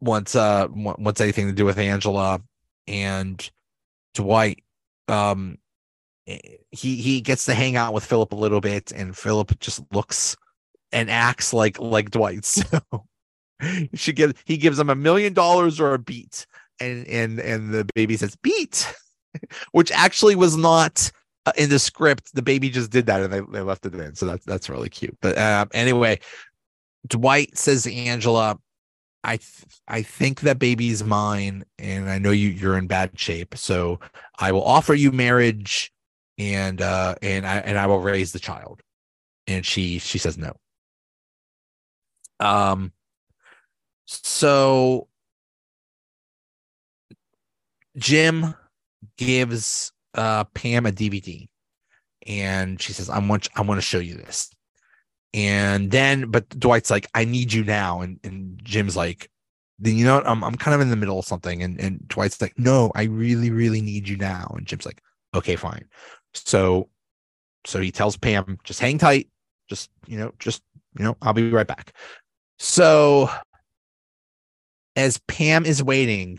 wants uh wants anything to do with Angela and Dwight. Um, he he gets to hang out with Philip a little bit, and Philip just looks and acts like like Dwight. So she gives he gives him a million dollars or a beat, and and and the baby says beat, which actually was not uh, in the script. The baby just did that, and they, they left it in. So that's that's really cute. But uh, anyway, Dwight says to Angela, I th- I think that baby's mine, and I know you you're in bad shape. So I will offer you marriage, and uh, and I and I will raise the child. And she she says no. Um. So Jim gives uh Pam a DVD, and she says, "I want I want to show you this." And then, but Dwight's like, I need you now. And, and Jim's like, then you know what? I'm, I'm kind of in the middle of something. And, and Dwight's like, no, I really, really need you now. And Jim's like, okay, fine. So, so he tells Pam, just hang tight. Just, you know, just, you know, I'll be right back. So as Pam is waiting,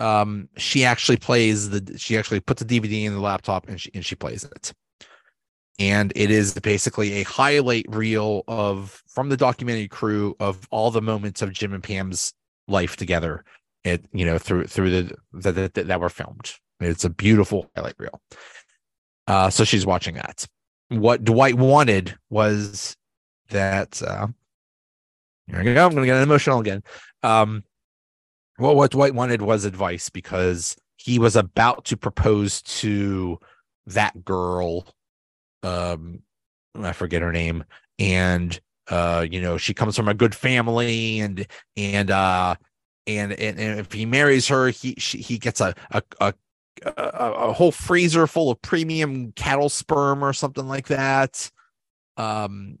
um, she actually plays the, she actually puts the DVD in the laptop and she, and she plays it and it is basically a highlight reel of from the documentary crew of all the moments of Jim and Pam's life together. It you know through through the that that, that were filmed. It's a beautiful highlight reel. Uh, so she's watching that. What Dwight wanted was that. Uh, here I go. I'm going to get emotional again. Um, well, what Dwight wanted was advice because he was about to propose to that girl um I forget her name and uh you know she comes from a good family and and uh and and, and if he marries her he she, he gets a a, a a, a whole freezer full of premium cattle sperm or something like that um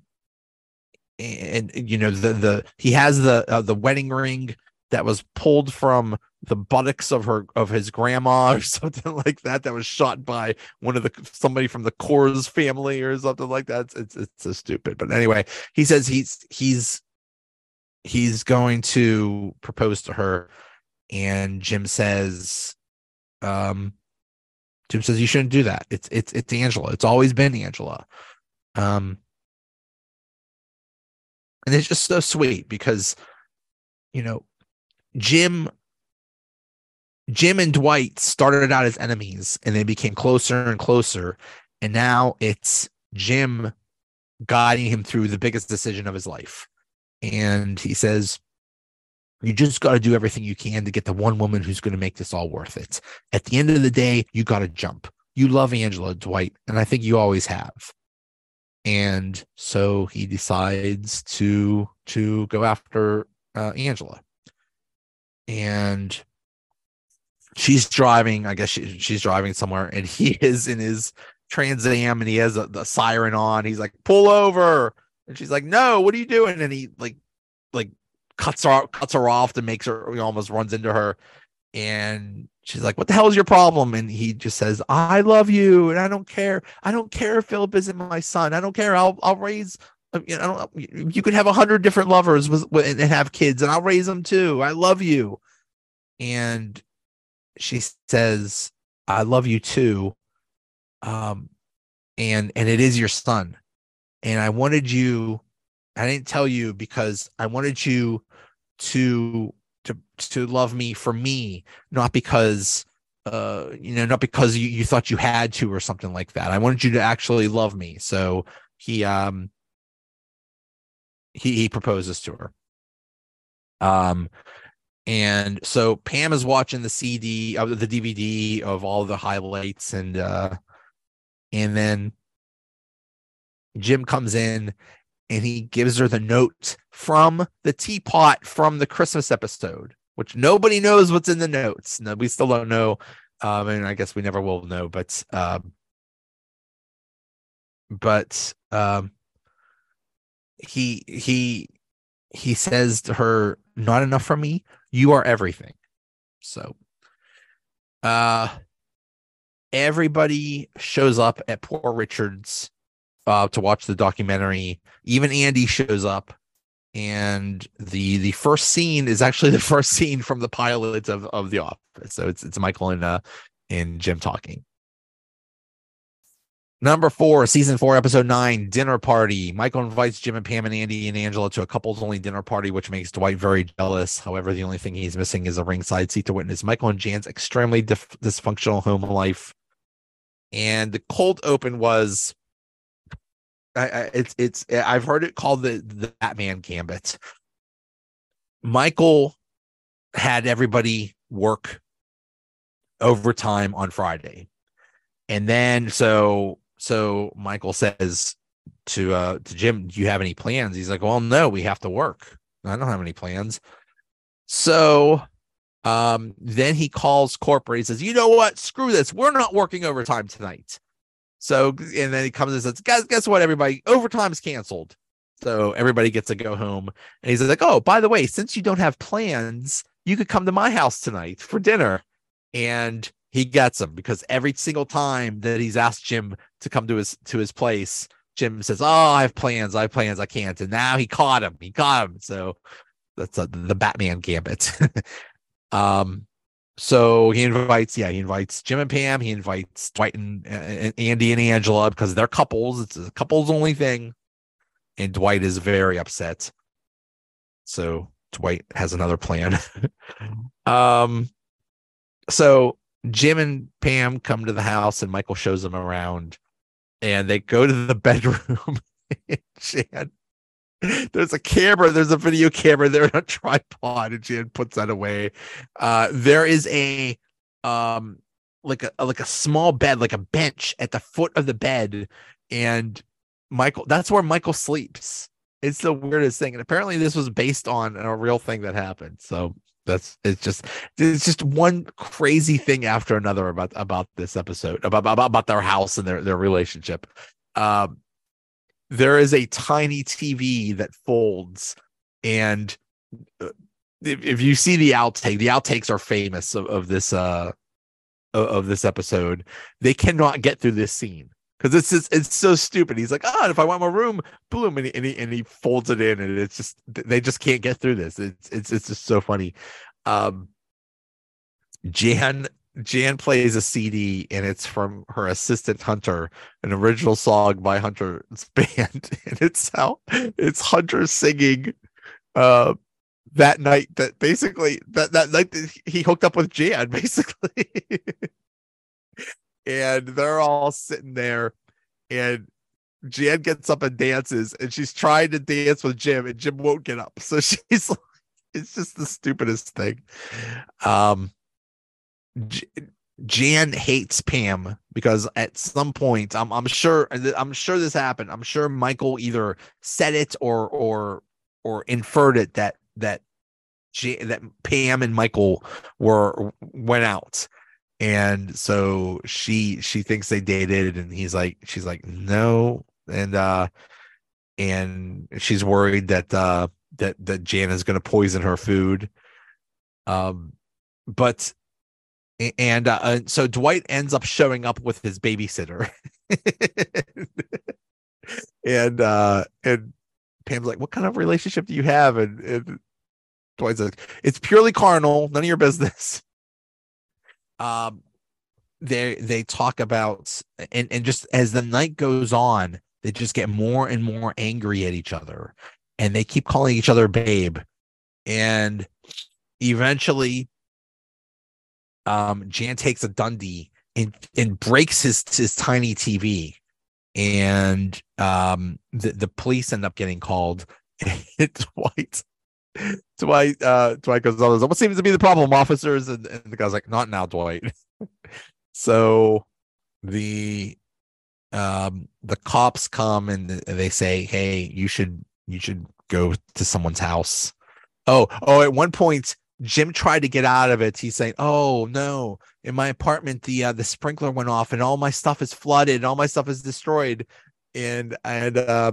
and, and you know the the he has the uh, the wedding ring that was pulled from the buttocks of her of his grandma or something like that that was shot by one of the somebody from the Coors family or something like that. It's it's, it's so stupid. But anyway, he says he's he's he's going to propose to her and Jim says um Jim says you shouldn't do that. It's it's it's Angela. It's always been Angela. Um and it's just so sweet because you know Jim Jim and Dwight started out as enemies and they became closer and closer. And now it's Jim guiding him through the biggest decision of his life. And he says, You just got to do everything you can to get the one woman who's going to make this all worth it. At the end of the day, you got to jump. You love Angela, Dwight, and I think you always have. And so he decides to to go after uh, Angela. And she's driving. I guess she, she's driving somewhere, and he is in his Trans Am, and he has a, the siren on. He's like, "Pull over!" And she's like, "No, what are you doing?" And he like, like cuts her cuts her off to makes her he almost runs into her, and she's like, "What the hell is your problem?" And he just says, "I love you, and I don't care. I don't care if Philip isn't my son. I don't care. I'll I'll raise." You know, you could have a hundred different lovers with, with and have kids, and I'll raise them too. I love you, and she says, "I love you too," um, and and it is your son, and I wanted you. I didn't tell you because I wanted you to to to love me for me, not because uh you know not because you, you thought you had to or something like that. I wanted you to actually love me. So he um he he proposes to her. Um and so Pam is watching the CD of uh, the DVD of all the highlights and uh and then Jim comes in and he gives her the note from the teapot from the Christmas episode, which nobody knows what's in the notes. No, we still don't know. Um, and I guess we never will know, but um, but um, he he he says to her, "Not enough for me. You are everything." So, uh, everybody shows up at Poor Richard's uh, to watch the documentary. Even Andy shows up, and the the first scene is actually the first scene from the pilot of of The Office. So it's it's Michael and uh and Jim talking. Number four, season four, episode nine, dinner party. Michael invites Jim and Pam and Andy and Angela to a couples only dinner party, which makes Dwight very jealous. However, the only thing he's missing is a ringside seat to witness Michael and Jan's extremely dif- dysfunctional home life. And the cold open was I, it's it's I've heard it called the the Batman Gambit. Michael had everybody work overtime on Friday, and then so so Michael says to uh to Jim, "Do you have any plans?" He's like, "Well, no, we have to work. I don't have any plans." So um then he calls corporate. He says, "You know what? Screw this. We're not working overtime tonight." So and then he comes and says, guys, guess what, everybody? Overtime's canceled. So everybody gets to go home. And he's like, Oh, by the way, since you don't have plans, you could come to my house tonight for dinner. And he gets him because every single time that he's asked Jim to come to his to his place, Jim says, Oh, I have plans, I have plans, I can't. And now he caught him. He caught him. So that's a, the Batman gambit. um so he invites, yeah, he invites Jim and Pam. He invites Dwight and, and Andy and Angela because they're couples. It's a couples only thing. And Dwight is very upset. So Dwight has another plan. um, so Jim and Pam come to the house and Michael shows them around and they go to the bedroom. Jan there's a camera, there's a video camera there on a tripod, and Jan puts that away. Uh, there is a um like a like a small bed, like a bench at the foot of the bed, and Michael that's where Michael sleeps. It's the weirdest thing. And apparently this was based on a real thing that happened. So that's it's just it's just one crazy thing after another about about this episode about about, about their house and their their relationship. Um there is a tiny TV that folds, and uh, if, if you see the outtake, the outtakes are famous of, of this uh of this episode. They cannot get through this scene because it's just, it's so stupid. He's like, oh, if I want my room, boom, and he, and he and he folds it in, and it's just they just can't get through this. It's it's it's just so funny. Um, Jan Jan plays a CD and it's from her assistant Hunter, an original song by Hunter's band, and it's how it's Hunter singing uh that night that basically that that night that he hooked up with Jan basically. and they're all sitting there and Jan gets up and dances and she's trying to dance with Jim and Jim won't get up. So she's like, it's just the stupidest thing. Um Jan hates Pam because at some point, I'm I'm sure I'm sure this happened. I'm sure Michael either said it or or or inferred it that that that Pam and Michael were went out, and so she she thinks they dated, and he's like, she's like, no, and uh, and she's worried that uh that that Jan is going to poison her food, um, but and uh, so Dwight ends up showing up with his babysitter. and uh and Pam's like, "What kind of relationship do you have?" And, and Dwight's like, "It's purely carnal, none of your business." Um, they they talk about and and just as the night goes on, they just get more and more angry at each other, and they keep calling each other babe, and eventually, um, Jan takes a Dundie and and breaks his his tiny TV and um, the the police end up getting called. Dwight, Dwight, uh, Dwight goes, "Oh, what seems to be the problem, officers?" And, and the guy's like, "Not now, Dwight." so the um the cops come and they say, "Hey, you should you should go to someone's house." Oh, oh, at one point Jim tried to get out of it. He's saying, "Oh no, in my apartment the uh, the sprinkler went off and all my stuff is flooded, and all my stuff is destroyed." And and uh,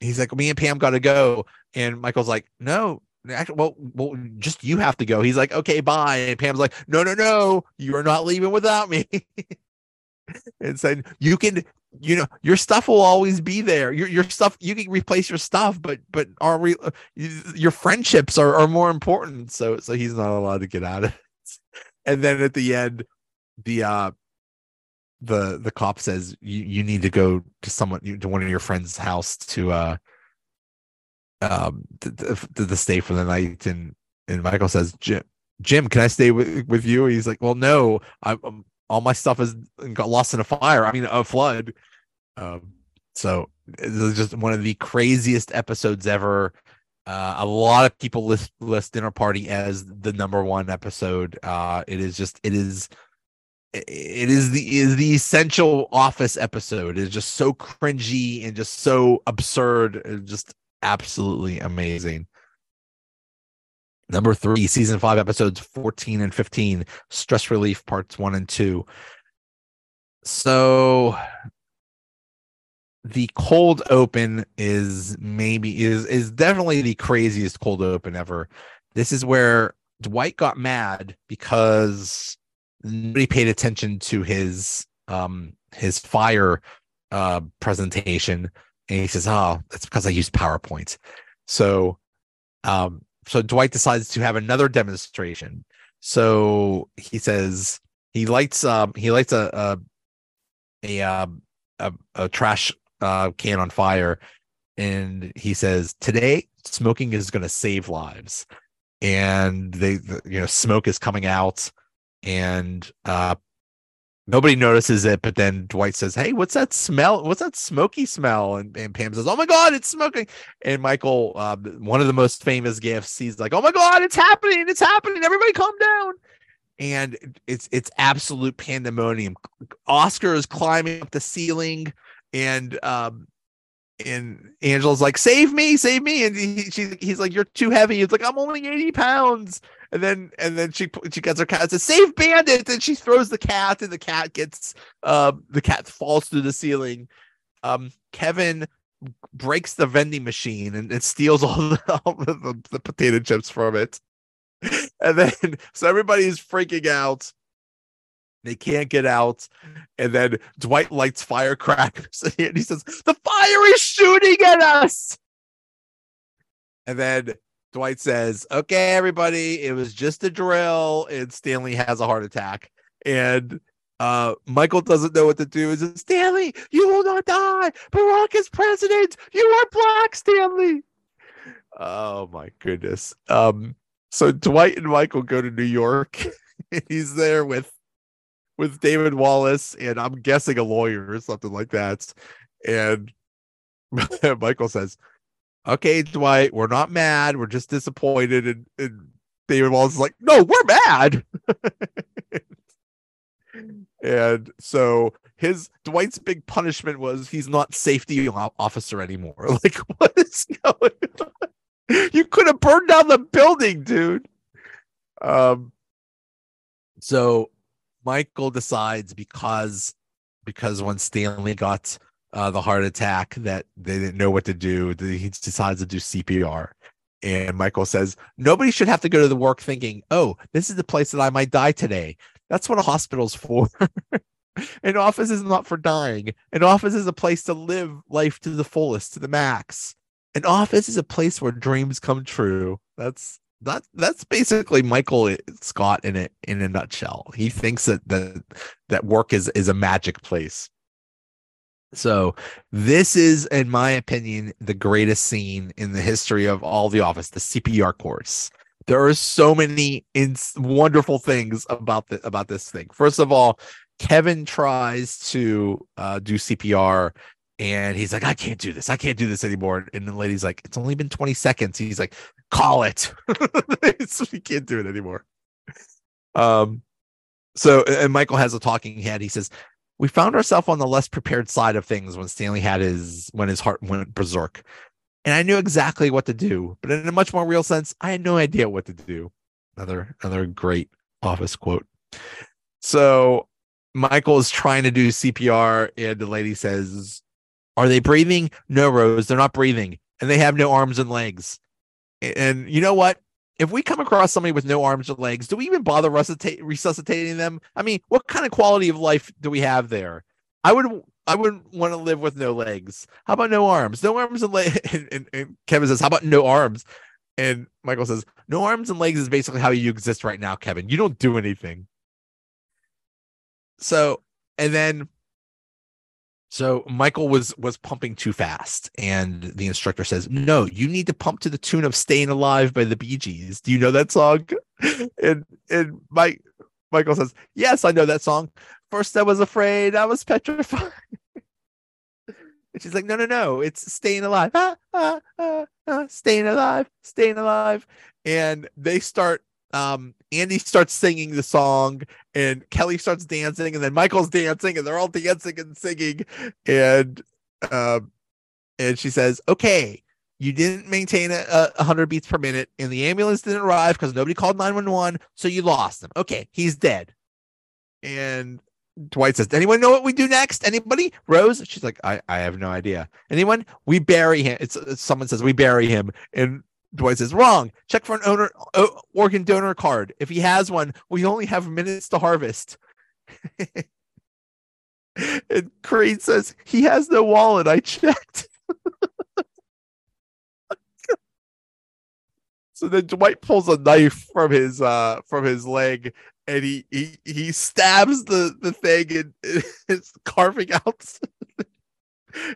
he's like, "Me and Pam got to go." And Michael's like, "No, actually, well, well, just you have to go." He's like, "Okay, bye." And Pam's like, "No, no, no, you are not leaving without me." and said, "You can you know your stuff will always be there. Your your stuff you can replace your stuff but but are re, your friendships are, are more important. So so he's not allowed to get out of it. And then at the end the uh the the cop says you you need to go to someone to one of your friends house to uh um to, to, to stay for the night. And and michael says jim jim can i stay with, with you? He's like well no i'm all my stuff has got lost in a fire. I mean, a flood. Um, so this is just one of the craziest episodes ever. Uh, a lot of people list list Dinner Party as the number one episode. Uh, it is just it is it is the is the essential Office episode. It is just so cringy and just so absurd. Just absolutely amazing. Number three, season five, episodes 14 and 15, stress relief parts one and two. So the cold open is maybe is is definitely the craziest cold open ever. This is where Dwight got mad because nobody paid attention to his um his fire uh presentation and he says, Oh, that's because I used PowerPoint. So um so Dwight decides to have another demonstration. So he says he lights um he lights a a a, um, a, a trash uh, can on fire, and he says today smoking is going to save lives, and they the, you know smoke is coming out, and uh Nobody notices it, but then Dwight says, Hey, what's that smell? What's that smoky smell? And, and Pam says, Oh my God, it's smoking. And Michael, uh, one of the most famous gifts, he's like, Oh my God, it's happening. It's happening. Everybody calm down. And it's it's absolute pandemonium. Oscar is climbing up the ceiling, and um, and Angela's like, "Save me, save me!" And he, she, he's like, "You're too heavy." It's like, "I'm only eighty pounds." and then and then she she gets her cat and says save bandit and she throws the cat and the cat gets um the cat falls through the ceiling um kevin breaks the vending machine and it steals all the, all the, the potato chips from it and then so everybody's freaking out they can't get out and then dwight lights firecrackers and he says the fire is shooting at us and then Dwight says, "Okay, everybody, it was just a drill." And Stanley has a heart attack, and uh, Michael doesn't know what to do. He says, "Stanley, you will not die. Barack is president. You are black, Stanley." Oh my goodness. Um, so Dwight and Michael go to New York. He's there with with David Wallace, and I'm guessing a lawyer or something like that. And Michael says, okay, Dwight, we're not mad. We're just disappointed. And, and David Wallace is like, no, we're mad. and so his Dwight's big punishment was he's not safety officer anymore. Like, what is going on? you could have burned down the building, dude. Um. So Michael decides because because when Stanley got uh, the heart attack that they didn't know what to do, he decides to do CPR. And Michael says, Nobody should have to go to the work thinking, oh, this is the place that I might die today. That's what a hospital's for. An office is not for dying. An office is a place to live life to the fullest, to the max. An office is a place where dreams come true. That's that that's basically Michael Scott in it in a nutshell. He thinks that that that work is is a magic place. So this is, in my opinion, the greatest scene in the history of all the office, the CPR course. There are so many ins- wonderful things about the about this thing. First of all, Kevin tries to uh, do CPR and he's like, I can't do this. I can't do this anymore. And the lady's like, It's only been 20 seconds. He's like, Call it. he can't do it anymore. Um, so and Michael has a talking head. He says, we found ourselves on the less prepared side of things when Stanley had his when his heart went berserk. And I knew exactly what to do, but in a much more real sense, I had no idea what to do. Another another great office quote. So Michael is trying to do CPR, and the lady says, Are they breathing? No, Rose, they're not breathing, and they have no arms and legs. And you know what? if we come across somebody with no arms or legs, do we even bother resuscitating them? I mean, what kind of quality of life do we have there? I would I wouldn't want to live with no legs. How about no arms? No arms and legs. And, and, and, Kevin says, How about no arms? And Michael says, No arms and legs is basically how you exist right now, Kevin. You don't do anything. So, and then so Michael was was pumping too fast, and the instructor says, "No, you need to pump to the tune of "Staying Alive" by the Bee Gees. Do you know that song?" And and Mike Michael says, "Yes, I know that song. First, I was afraid, I was petrified." and she's like, "No, no, no, it's "Staying Alive." Ah, ah, ah, ah, staying alive, staying alive. And they start um, Andy starts singing the song and Kelly starts dancing and then Michael's dancing and they're all dancing and singing and uh, and she says, "Okay, you didn't maintain a, a 100 beats per minute and the ambulance didn't arrive because nobody called 911, so you lost him. Okay, he's dead." And Dwight says, anyone know what we do next? Anybody? Rose? She's like, I, I have no idea. Anyone? We bury him. It's, it's someone says we bury him. And Dwight says, wrong. Check for an owner organ donor card. If he has one, we only have minutes to harvest. and Creed says, he has no wallet. I checked. so then Dwight pulls a knife from his uh from his leg and he he, he stabs the the thing and it's carving out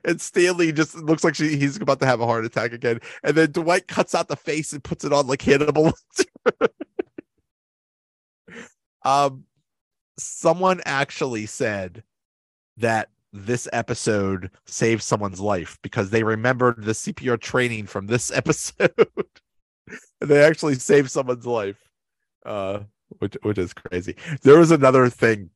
and Stanley just looks like she, he's about to have a heart attack again. And then Dwight cuts out the face and puts it on like Hannibal. um, someone actually said that this episode saved someone's life because they remembered the CPR training from this episode. and they actually saved someone's life. Uh, which which is crazy. There was another thing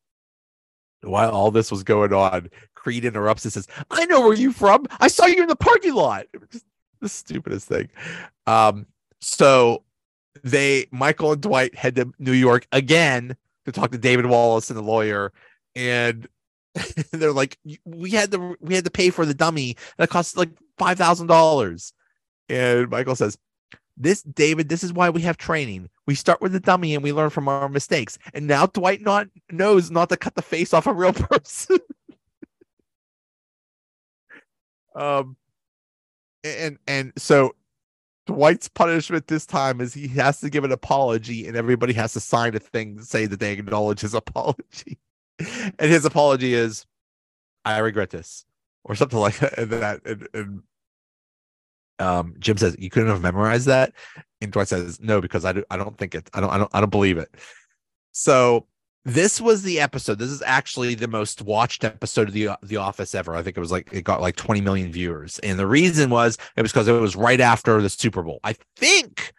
while all this was going on, Creed interrupts and says, I know where you from. I saw you in the parking lot. The stupidest thing. Um, so they Michael and Dwight head to New York again to talk to David Wallace and the lawyer. And they're like, we had to we had to pay for the dummy. That cost like five thousand dollars. And Michael says, this, David, this is why we have training. We start with the dummy and we learn from our mistakes. And now Dwight not knows not to cut the face off a real person. um, and and so Dwight's punishment this time is he has to give an apology, and everybody has to sign a thing to say that they acknowledge his apology. and his apology is, "I regret this," or something like that. And, and um, Jim says you couldn't have memorized that, and Dwight says no because I do, I don't think it. I don't I don't I don't believe it. So this was the episode. This is actually the most watched episode of the The Office ever. I think it was like it got like 20 million viewers, and the reason was it was because it was right after the Super Bowl. I think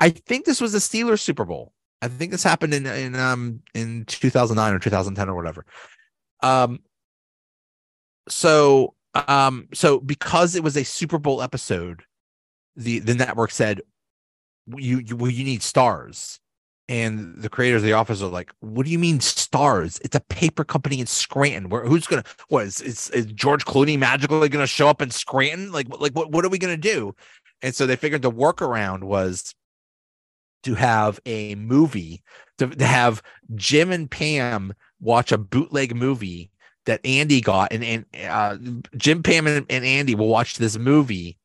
I think this was the Steelers Super Bowl. I think this happened in in um in 2009 or 2010 or whatever. Um. So um, so because it was a Super Bowl episode, the the network said you you well, you need stars. And the creators of the office are like what do you mean stars? It's a paper company in scranton. Where who's gonna what is, is, is george clooney magically gonna show up in scranton? Like like what, what are we gonna do? And so they figured the workaround was to have a movie to, to have jim and pam watch a bootleg movie that andy got and, and uh, jim pam and, and andy will watch this movie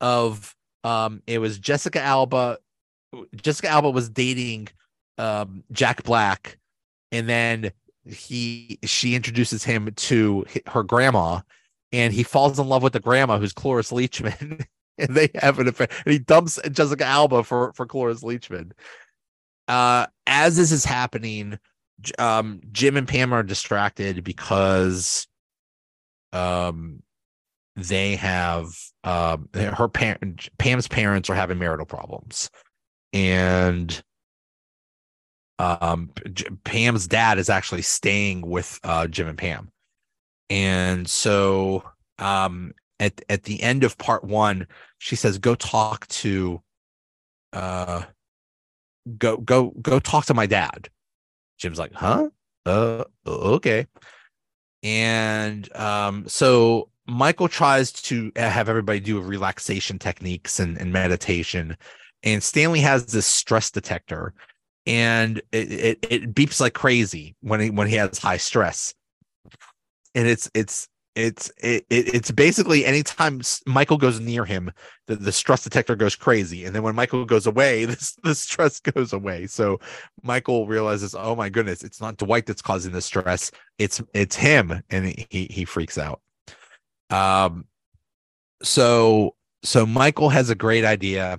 of um it was jessica alba Jessica Alba was dating um, Jack Black, and then he she introduces him to her grandma, and he falls in love with the grandma who's Cloris Leachman, and they have an affair. And he dumps Jessica Alba for for Cloris Leachman. Uh, as this is happening, um, Jim and Pam are distracted because um they have um her parent Pam's parents are having marital problems and um, Pam's dad is actually staying with uh, Jim and Pam, and so um, at at the end of part one, she says, "Go talk to, uh, go go go talk to my dad." Jim's like, "Huh? Uh, okay." And um, so Michael tries to have everybody do relaxation techniques and, and meditation and Stanley has this stress detector, and it, it, it beeps like crazy when he when he has high stress, and it's it's it's it, it's basically anytime Michael goes near him, the, the stress detector goes crazy, and then when Michael goes away, this the stress goes away. So Michael realizes, oh my goodness, it's not Dwight that's causing the stress, it's it's him, and he he freaks out. Um, so so Michael has a great idea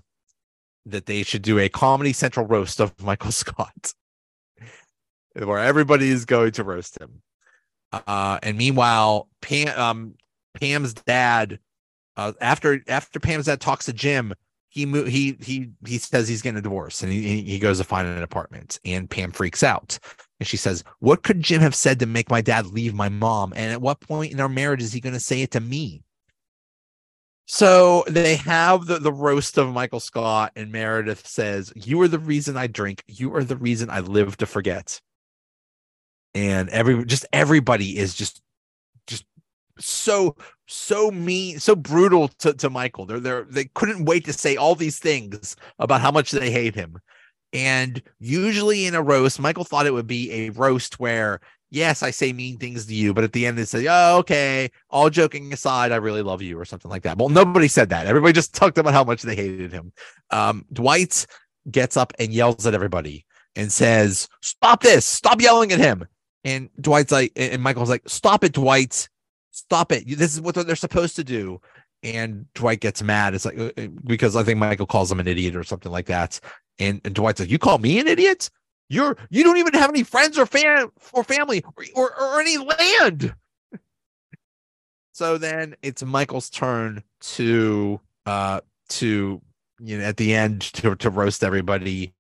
that they should do a Comedy Central roast of Michael Scott, where everybody is going to roast him. Uh, and meanwhile, Pam, um, Pam's dad, uh, after after Pam's dad talks to Jim, he mo- he he he says he's getting a divorce, and he he goes to find an apartment, and Pam freaks out, and she says, "What could Jim have said to make my dad leave my mom? And at what point in our marriage is he going to say it to me?" So they have the, the roast of Michael Scott, and Meredith says, You are the reason I drink. You are the reason I live to forget. And every just everybody is just just so so mean, so brutal to, to Michael. They're they're they couldn't wait to say all these things about how much they hate him. And usually in a roast, Michael thought it would be a roast where yes, I say mean things to you, but at the end they say, oh, okay, all joking aside, I really love you or something like that. Well, nobody said that. Everybody just talked about how much they hated him. Um, Dwight gets up and yells at everybody and says, stop this, stop yelling at him. And Dwight's like, and Michael's like, stop it, Dwight, stop it. This is what they're supposed to do. And Dwight gets mad. It's like, uh, uh, because I think Michael calls him an idiot or something like that. And, and Dwight's like, you call me an idiot? You're you don't even have any friends or fan or family or, or, or any land. so then it's Michael's turn to uh to you know at the end to to roast everybody,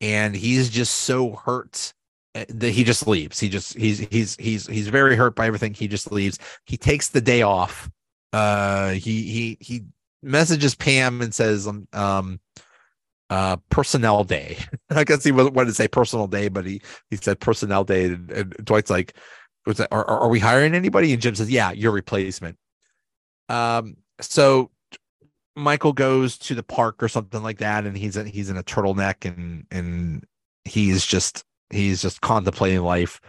and he's just so hurt that he just leaves. He just he's he's he's he's very hurt by everything. He just leaves. He takes the day off. Uh, he he he messages Pam and says um um uh, personnel day. I guess he wanted to say personal day, but he he said personnel day. And, and Dwight's like, "Was that? Are, are we hiring anybody?" And Jim says, "Yeah, your replacement." Um, so Michael goes to the park or something like that, and he's he's in a turtleneck and and he's just he's just contemplating life.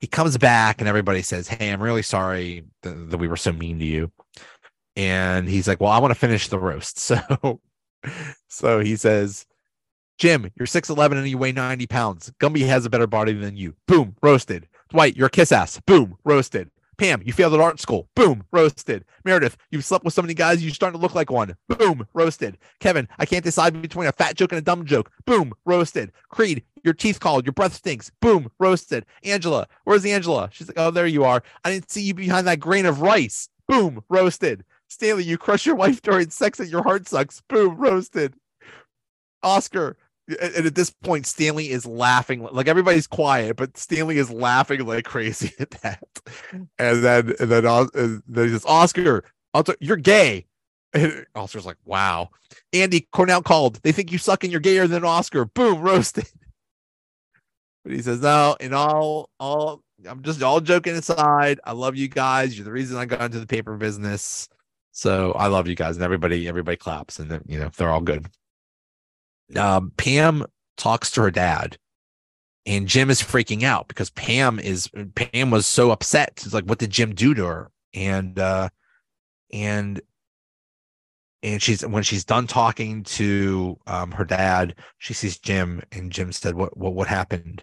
He comes back and everybody says, "Hey, I'm really sorry that, that we were so mean to you." And he's like, "Well, I want to finish the roast." So so he says, Jim, you're 6'11 and you weigh 90 pounds. Gumby has a better body than you. Boom, roasted. Dwight, you're a kiss ass. Boom, roasted. Pam, you failed at art school. Boom, roasted. Meredith, you've slept with so many guys, you're starting to look like one. Boom, roasted. Kevin, I can't decide between a fat joke and a dumb joke. Boom, roasted. Creed, your teeth called, your breath stinks. Boom, roasted. Angela, where's Angela? She's like, oh, there you are. I didn't see you behind that grain of rice. Boom, roasted. Stanley, you crush your wife during sex and your heart sucks. Boom, roasted. Oscar. And at this point, Stanley is laughing. Like everybody's quiet, but Stanley is laughing like crazy at that. And then, and then, and then he says, Oscar, you're gay. And Oscar's like, wow. Andy Cornell called. They think you suck and you're gayer than Oscar. Boom, roasted. But he says, no, in all, all, I'm just all joking aside. I love you guys. You're the reason I got into the paper business. So I love you guys. And everybody, everybody claps and then, you know, they're all good. Um, Pam talks to her dad and Jim is freaking out because Pam is Pam was so upset. It's like, what did Jim do to her? And uh and and she's when she's done talking to um, her dad, she sees Jim, and Jim said, "What what what happened?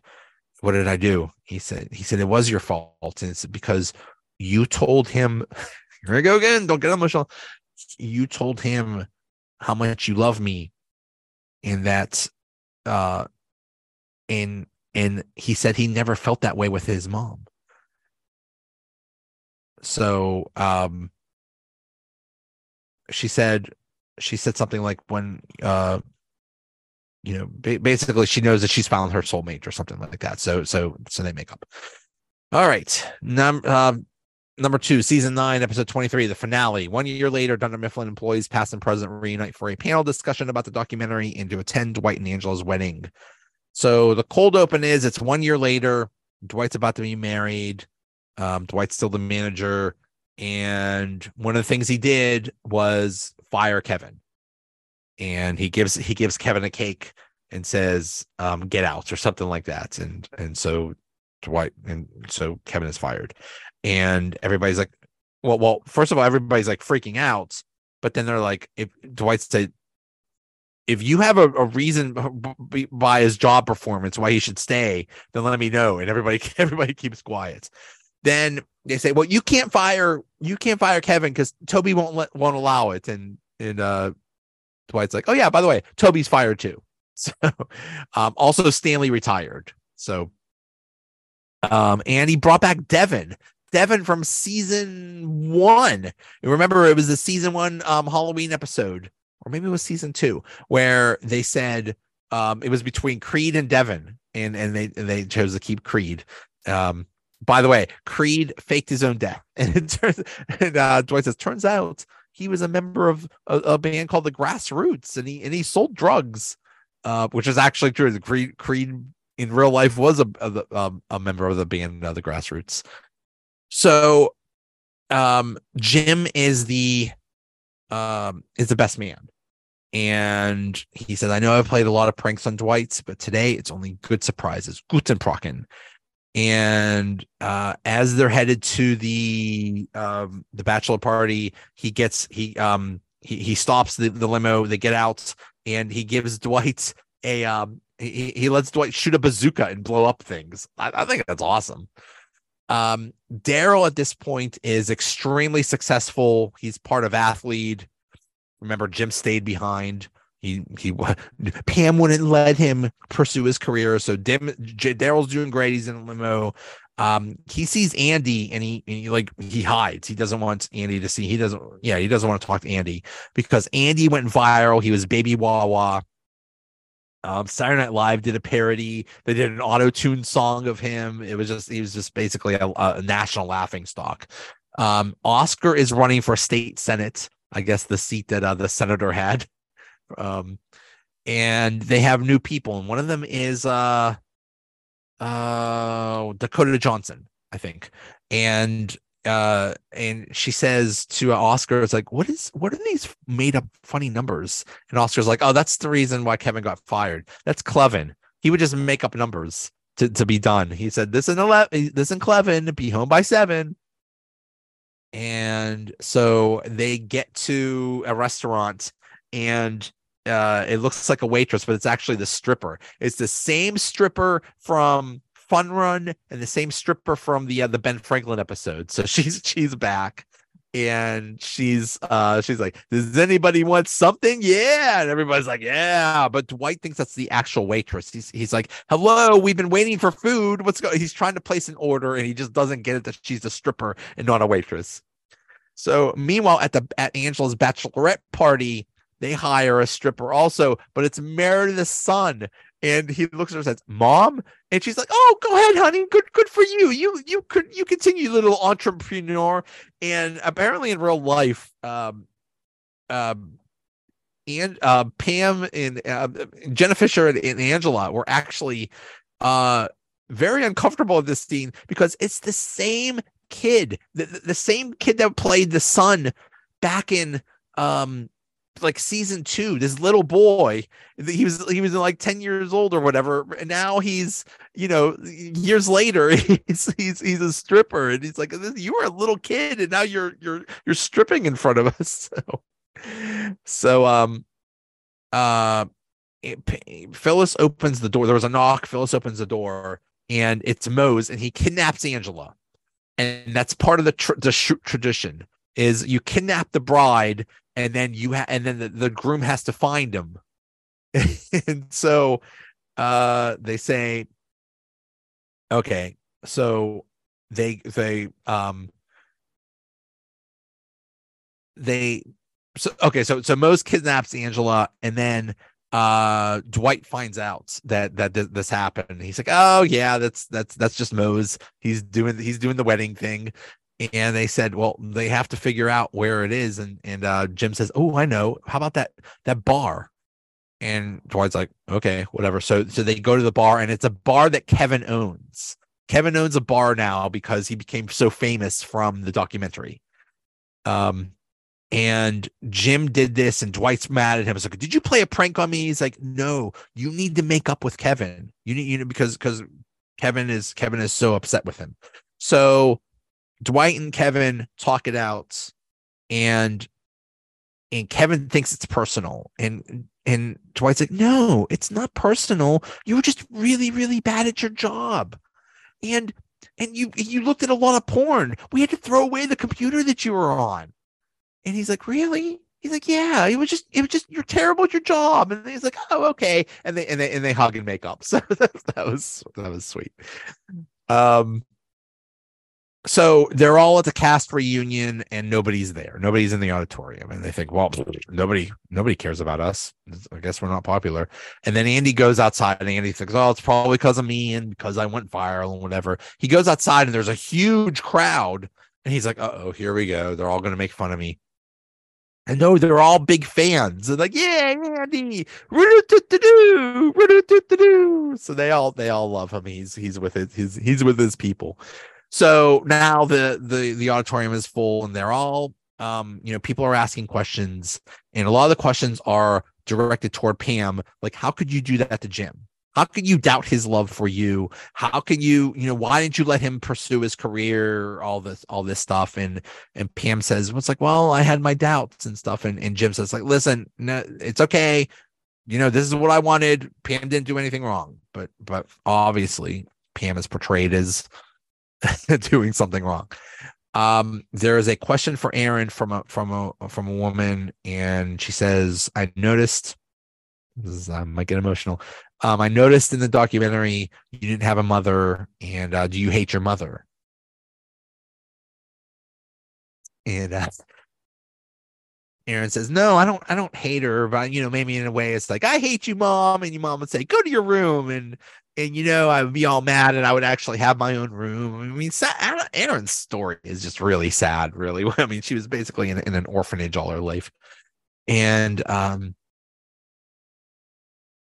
What did I do?" He said, "He said it was your fault, and it's because you told him. Here I go again. Don't get emotional. You told him how much you love me, and that, uh, and and he said he never felt that way with his mom. So, um." she said she said something like when uh you know ba- basically she knows that she's found her soulmate or something like that so so so they make up all right number um number two season nine episode 23 the finale one year later dunder mifflin employees past and present reunite for a panel discussion about the documentary and to attend dwight and angela's wedding so the cold open is it's one year later dwight's about to be married um dwight's still the manager and one of the things he did was fire Kevin. And he gives he gives Kevin a cake and says, um, get out or something like that. And and so Dwight and so Kevin is fired. And everybody's like, well, well, first of all, everybody's like freaking out. But then they're like, if Dwight said, if you have a, a reason by his job performance why he should stay, then let me know. And everybody everybody keeps quiet. Then they say, well, you can't fire you can't fire Kevin because Toby won't let won't allow it. And and uh Dwight's like, oh yeah, by the way, Toby's fired too. So um also Stanley retired. So um and he brought back Devin. Devin from season one. Remember it was the season one um Halloween episode, or maybe it was season two, where they said um it was between Creed and Devin, and and they and they chose to keep Creed. Um by the way, Creed faked his own death, and it turns and uh, Dwight says, turns out he was a member of a, a, band called the Grassroots, and he and he sold drugs, uh, which is actually true. Creed Creed in real life was a a, um, a member of the band uh, the Grassroots. So, um, Jim is the um is the best man. And he says, I know I've played a lot of pranks on Dwight, but today it's only good surprises. Guten Procken and uh, as they're headed to the um, the bachelor party, he gets he um he he stops the, the limo. They get out, and he gives Dwight a um he he lets Dwight shoot a bazooka and blow up things. I, I think that's awesome. Um, Darryl at this point is extremely successful. He's part of Athlead. Remember, Jim stayed behind. He he Pam wouldn't let him pursue his career. So Darryl's doing great. He's in limo. Um, he sees Andy and he, and he like he hides. He doesn't want Andy to see. He doesn't. Yeah, he doesn't want to talk to Andy because Andy went viral. He was Baby Wawa. Um, Saturday Night Live did a parody. They did an auto tune song of him. It was just he was just basically a, a national laughing stock. Um, Oscar is running for state senate. I guess the seat that uh, the senator had. Um, and they have new people, and one of them is uh, uh, Dakota Johnson, I think, and uh and she says to oscar it's like what is what are these made up funny numbers? And oscar's like oh that's the reason why kevin got fired. That's keleven he would just make up numbers to, to be done. He said this is 11 this in keleven be home by seven. And so they get to a restaurant and uh, it looks like a waitress, but it's actually the stripper. It's the same stripper from Fun Run and the same stripper from the uh, the Ben Franklin episode. So she's she's back and she's uh she's like does anybody want something? Yeah. And everybody's like yeah. But dwight thinks that's the actual waitress. He's, he's like hello we've been waiting for food. What's going he's trying to place an order and he just doesn't get it that she's a stripper and not a waitress. So meanwhile at the at angela's bachelorette party they hire a stripper also, but it's Meredith's son. And he looks at her and says, Mom? And she's like, Oh, go ahead, honey. Good, good for you. You you could you continue, little entrepreneur. And apparently in real life, um, um, and uh, Pam and uh, Jenna Fischer and, and Angela were actually uh, very uncomfortable in this scene because it's the same kid, the, the same kid that played the son back in um like season two this little boy he was he was like 10 years old or whatever and now he's you know years later he's he's he's a stripper and he's like you were a little kid and now you're you're you're stripping in front of us. So so um uh it, phyllis opens the door there was a knock phyllis opens the door and it's mose and he kidnaps angela. And that's part of the tr- the sh- tradition is you kidnap the bride and then you ha- and then the, the groom has to find him and so uh they say okay so they they um they so okay so so Mose kidnaps Angela and then uh Dwight finds out that that this, this happened. He's like, "Oh yeah, that's that's that's just Mose. He's doing he's doing the wedding thing." And they said, "Well, they have to figure out where it is." And and uh Jim says, "Oh, I know. How about that that bar?" And Dwight's like, "Okay, whatever." So so they go to the bar and it's a bar that Kevin owns. Kevin owns a bar now because he became so famous from the documentary. Um and Jim did this, and Dwight's mad at him. He's like, "Did you play a prank on me?" He's like, "No, you need to make up with Kevin. You need, you know, because because Kevin is Kevin is so upset with him." So Dwight and Kevin talk it out, and and Kevin thinks it's personal, and and Dwight's like, "No, it's not personal. You were just really, really bad at your job, and." And you you looked at a lot of porn. We had to throw away the computer that you were on and he's like, really? He's like, yeah, it was just, it was just, you're terrible at your job. And he's like, oh, okay. And they, and they, and they hug and make up. So that, that was, that was sweet. Um, so they're all at the cast reunion and nobody's there. Nobody's in the auditorium. And they think, well, nobody, nobody cares about us. I guess we're not popular. And then Andy goes outside and Andy thinks, oh, it's probably because of me and because I went viral and whatever. He goes outside and there's a huge crowd. And he's like, oh, here we go. They're all going to make fun of me. I know they're all big fans. They're like, yeah, Andy, so they all they all love him. He's he's with his he's he's with his people. So now the the the auditorium is full, and they're all um you know people are asking questions, and a lot of the questions are directed toward Pam. Like, how could you do that to Jim? How could you doubt his love for you? How can you, you know, why didn't you let him pursue his career? All this, all this stuff. And and Pam says, "It's like, well, I had my doubts and stuff." And and Jim says, "Like, listen, no, it's okay. You know, this is what I wanted. Pam didn't do anything wrong, but but obviously Pam is portrayed as doing something wrong." Um, there is a question for Aaron from a from a from a woman, and she says, "I noticed." Is, I might get emotional. Um, I noticed in the documentary you didn't have a mother, and uh, do you hate your mother? And uh, Aaron says, "No, I don't. I don't hate her, but you know, maybe in a way, it's like I hate you, mom." And your mom would say, "Go to your room," and and you know, I would be all mad, and I would actually have my own room. I mean, Aaron's story is just really sad. Really, I mean, she was basically in, in an orphanage all her life, and um,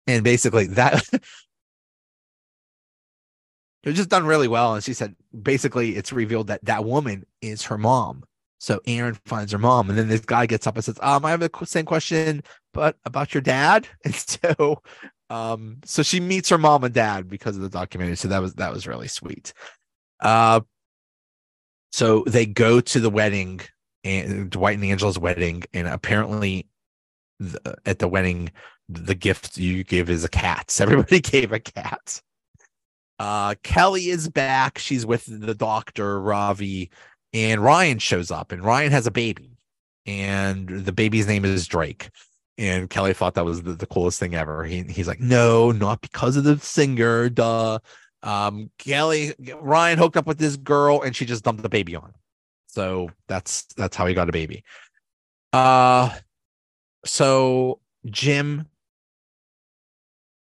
and basically that it was just done really well. And she said basically it's revealed that that woman is her mom. So aaron finds her mom. And then this guy gets up and says um i have the same question but about your dad? And so um so she meets her mom and dad because of the documentary so that was that was really sweet uh so they go to the wedding and dwight and angela's wedding and apparently the, at the wedding the gift you give is a cat. So everybody gave a cat. Uh, Kelly is back. She's with the doctor, Ravi, and Ryan shows up, and Ryan has a baby, and the baby's name is Drake. And Kelly thought that was the, the coolest thing ever. He, he's like, no, not because of the singer, duh. Um, Kelly, Ryan hooked up with this girl, and she just dumped the baby on. So that's that's how he got a baby. Uh, so Jim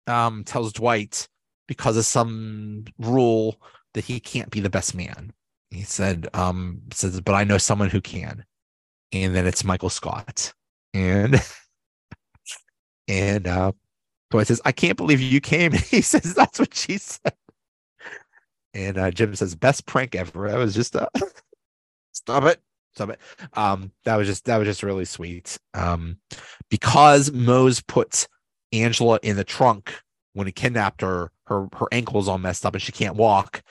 um, tells Dwight because of some rule that he can't be the best man. He said, um, says, but I know someone who can. And then it's Michael Scott. And and uh Dwight says, I can't believe you came. He says, That's what she said. And uh, Jim says, Best prank ever. That was just uh stop it. Stop it. Um, that was just that was just really sweet. Um, because Mose puts Angela in the trunk when he kidnapped her, her her ankle's all messed up and she can't walk.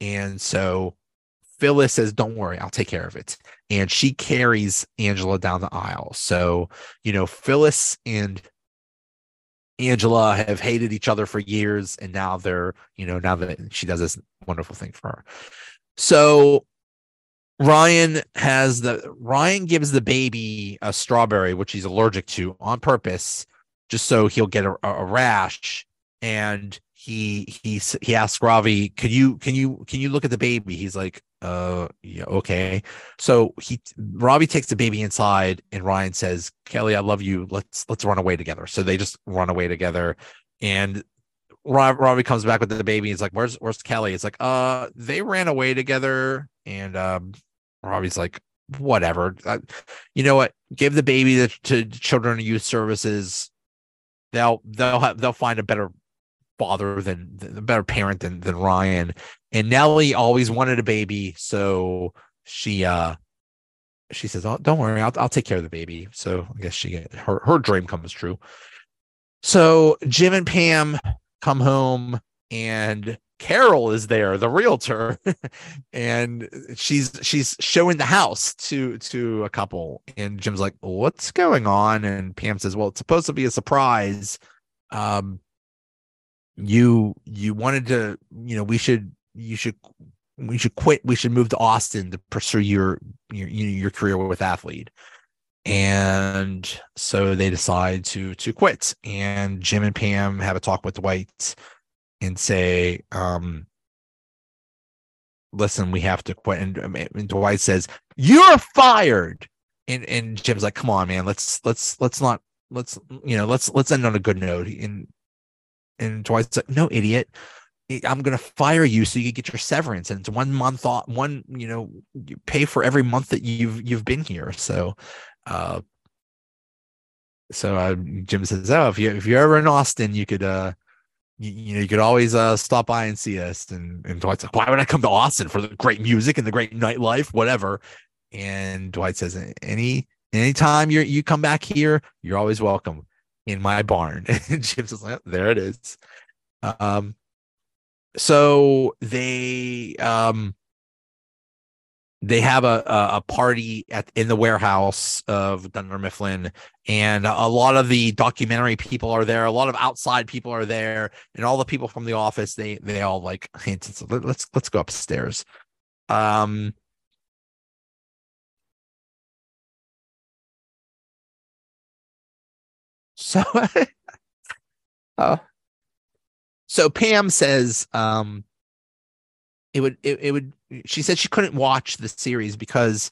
And so Phyllis says, Don't worry, I'll take care of it. And she carries Angela down the aisle. So, you know, Phyllis and Angela have hated each other for years, and now they're, you know, now that she does this wonderful thing for her. So Ryan has the Ryan gives the baby a strawberry, which he's allergic to on purpose, just so he'll get a, a rash. And he he he asks Ravi, "Can you can you can you look at the baby?" He's like, "Uh, yeah, okay." So he Robbie takes the baby inside, and Ryan says, "Kelly, I love you. Let's let's run away together." So they just run away together, and Rob, Robbie comes back with the baby. He's like, "Where's where's Kelly?" It's like, "Uh, they ran away together," and um, Ravi's like, "Whatever. Uh, you know what? Give the baby to, to Children and Youth Services." They'll they'll have they'll find a better father than the better parent than than Ryan. And Nellie always wanted a baby, so she uh she says, "Oh, don't worry, I'll I'll take care of the baby." So I guess she her her dream comes true. So Jim and Pam come home and Carol is there, the realtor, and she's she's showing the house to to a couple. And Jim's like, "What's going on?" And Pam says, "Well, it's supposed to be a surprise. Um, you you wanted to you know we should you should we should quit we should move to austin to pursue your your your career with Athlead. And so they decide to to quit. And jim and pam have a talk with dwight and say um listen we have to quit. And, and dwight says you're fired. And and jim's like come on man. Let's let's let's not let's you know let's let's end on a good note. And and Dwight's like, no, idiot. I'm going to fire you so you can get your severance. And it's one month off, one, you know, you pay for every month that you've, you've been here. So, uh, so uh, Jim says, "Oh, if you if you're ever in Austin, you could uh, you, you, know you could always uh stop by and see us." And and Dwight's like, "Why would I come to Austin for the great music and the great nightlife, whatever?" And Dwight says, "Any anytime you you come back here, you're always welcome in my barn. and Jim's like, there it is. Um, so they um they have a a party at in the warehouse of Dunder Mifflin, and a lot of the documentary people are there. A lot of outside people are there, and all the people from the office they they all like. Let's let's go upstairs. Um, So, uh, so Pam says, um, it would, it, it would, she said she couldn't watch the series because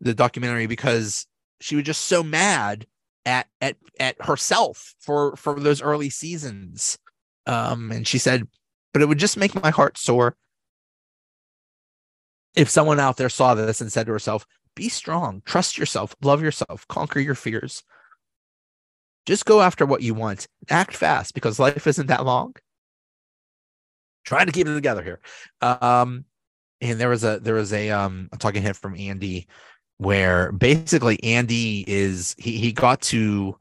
the documentary because she was just so mad at, at, at herself for, for those early seasons. Um, and she said, but it would just make my heart sore if someone out there saw this and said to herself, be strong, trust yourself, love yourself, conquer your fears. Just go after what you want. Act fast because life isn't that long. Trying to keep it together here. Um, and there was a there was a um a talking head from Andy where basically Andy is he he got to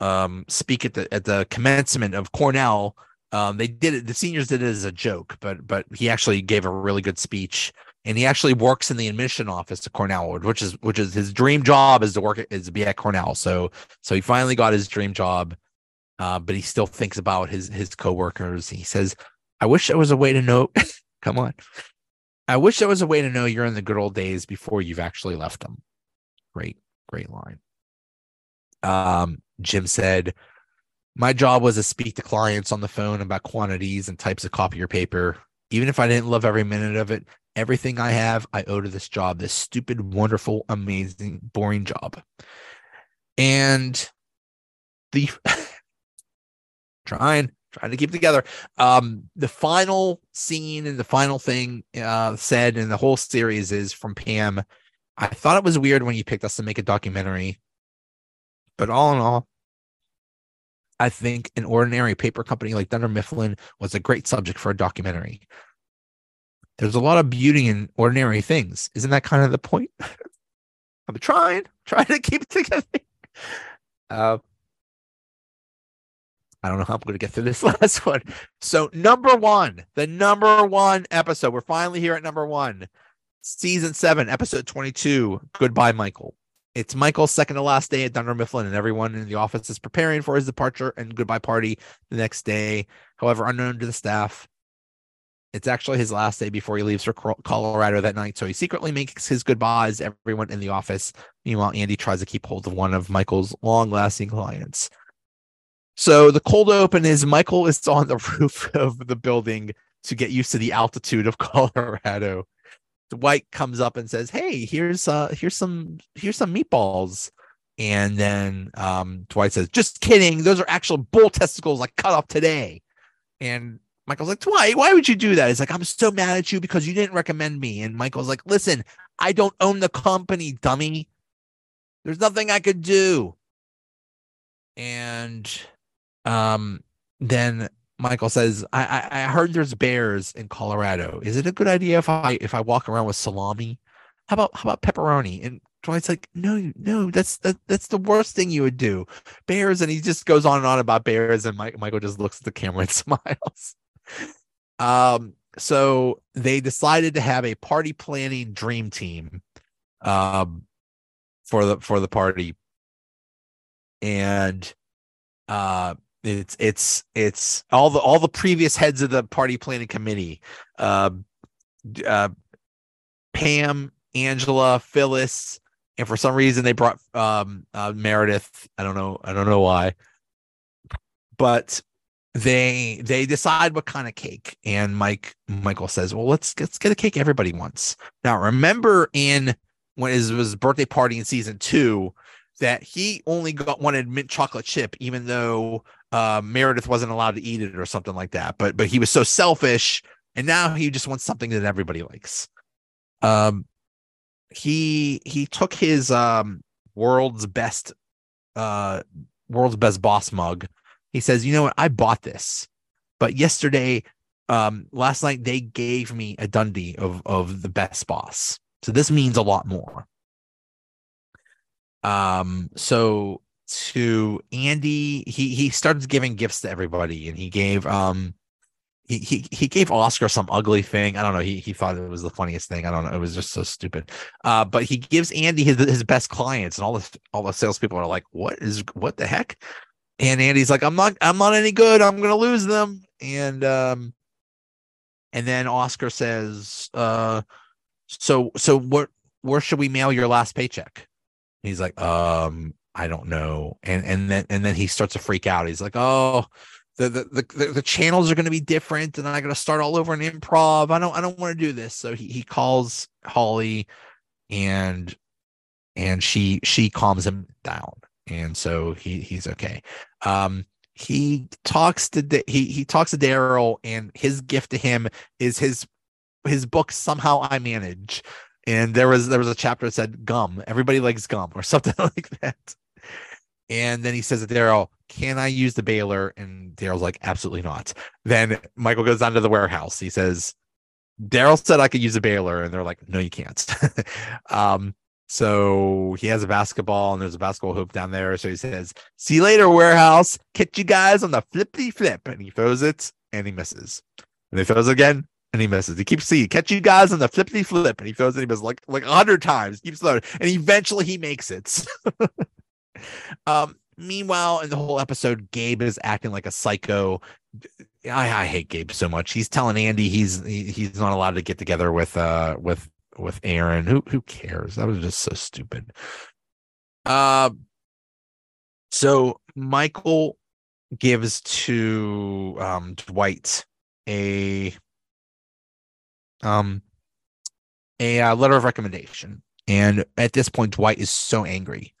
um speak at the at the commencement of Cornell. Um, they did it. The seniors did it as a joke, but but he actually gave a really good speech and he actually works in the admission office at Cornell, which is which is his dream job is to work is to be at Cornell. So so he finally got his dream job, uh, but he still thinks about his his coworkers. He says, "I wish there was a way to know." come on, I wish there was a way to know you're in the good old days before you've actually left them. Great, great line. Um, Jim said, "My job was to speak to clients on the phone about quantities and types of copy copier paper." Even if I didn't love every minute of it, Everything I have, I owe to this job, this stupid, wonderful, amazing, boring job. And the trying, trying to keep together. Um, the final scene and the final thing uh, said in the whole series is from Pam. I thought it was weird when you picked us to make a documentary. But all in all, I think an ordinary paper company like Dunder Mifflin was a great subject for a documentary. There's a lot of beauty in ordinary things. Isn't that kind of the point? I'm trying, trying to keep it together. Uh, I don't know how I'm going to get through this last one. So, number one, the number one episode. We're finally here at number one, season seven, episode 22. Goodbye, Michael. It's Michael's second to last day at Dunder Mifflin, and everyone in the office is preparing for his departure and goodbye party the next day. However, unknown to the staff, it's actually his last day before he leaves for Colorado that night. So he secretly makes his goodbyes everyone in the office. Meanwhile, Andy tries to keep hold of one of Michael's long lasting clients. So the cold open is Michael is on the roof of the building to get used to the altitude of Colorado. Dwight comes up and says, "Hey, here's uh here's some here's some meatballs." And then um, Dwight says, "Just kidding. Those are actual bull testicles I cut off today." And Michael's like, Dwight, why would you do that? He's like, I'm so mad at you because you didn't recommend me. And Michael's like, listen, I don't own the company, dummy. There's nothing I could do. And um, then Michael says, I, I, I heard there's bears in Colorado. Is it a good idea if I if I walk around with salami? How about how about pepperoni? And Dwight's like, no, no, that's that, that's the worst thing you would do. Bears, and he just goes on and on about bears, and Mike, Michael just looks at the camera and smiles. Um, so they decided to have a party planning dream team, um, for the for the party, and uh it's it's it's all the all the previous heads of the party planning committee uh, uh pam angela phyllis and for some reason they brought um uh, meredith. I don't know i don't know why. But they they decide what kind of cake and mike michael says well let's let's get a cake everybody wants. Now remember in when it was birthday party in season two that he only got wanted mint chocolate chip even though uh, meredith wasn't allowed to eat it or something like that but but he was so selfish and now he just wants something that everybody likes um he he took his um world's best uh world's best boss mug he says, "You know what? I bought this, but yesterday, um, last night they gave me a Dundie of of the best boss. So this means a lot more." Um, so to Andy, he he started giving gifts to everybody, and he gave um he, he he gave Oscar some ugly thing. I don't know. He he thought it was the funniest thing. I don't know. It was just so stupid. Uh, but he gives Andy his, his best clients, and all the all the salespeople are like, "What is what the heck?" and Andy's like, I'm not, I'm not any good. I'm gonna lose them. And um, and then Oscar says, uh, so so where where should we mail your last paycheck? he's like, um, I don't know. And and then and then he starts to freak out. He's like, oh, the the the, the channels are going to be different, and I got to start all over in improv. I don't I don't want to do this. So he he calls Holly, and and she she calms him down and so he he's okay. Um, he talks to he he talks to Darryl, and his gift to him is his his book. Somehow I manage, and there was there was a chapter that said gum. Everybody likes gum or something like that. And then he says to Darryl, "Can I use the baler?" And Darryl's like, "Absolutely not." Then Michael goes down to the warehouse. He says, "Darryl said I could use a baler," and they're like, "No, you can't." um, so he has a basketball and there's a basketball hoop down there. So he says, See you later, warehouse. Catch you guys on the flippy flip. And he throws it and he misses. And he throws it again and he misses. He keeps seeing catch you guys on the flippy flip. And he throws it he misses like like a hundred times. Keeps throwing. And eventually he makes it. um, meanwhile, in the whole episode, Gabe is acting like a psycho. I, I hate Gabe so much. He's telling Andy he's he, he's not allowed to get together with uh with with Aaron. Who who cares? That was just so stupid. Uh so Michael gives to um Dwight a um a uh, letter of recommendation. And at this point, Dwight is so angry.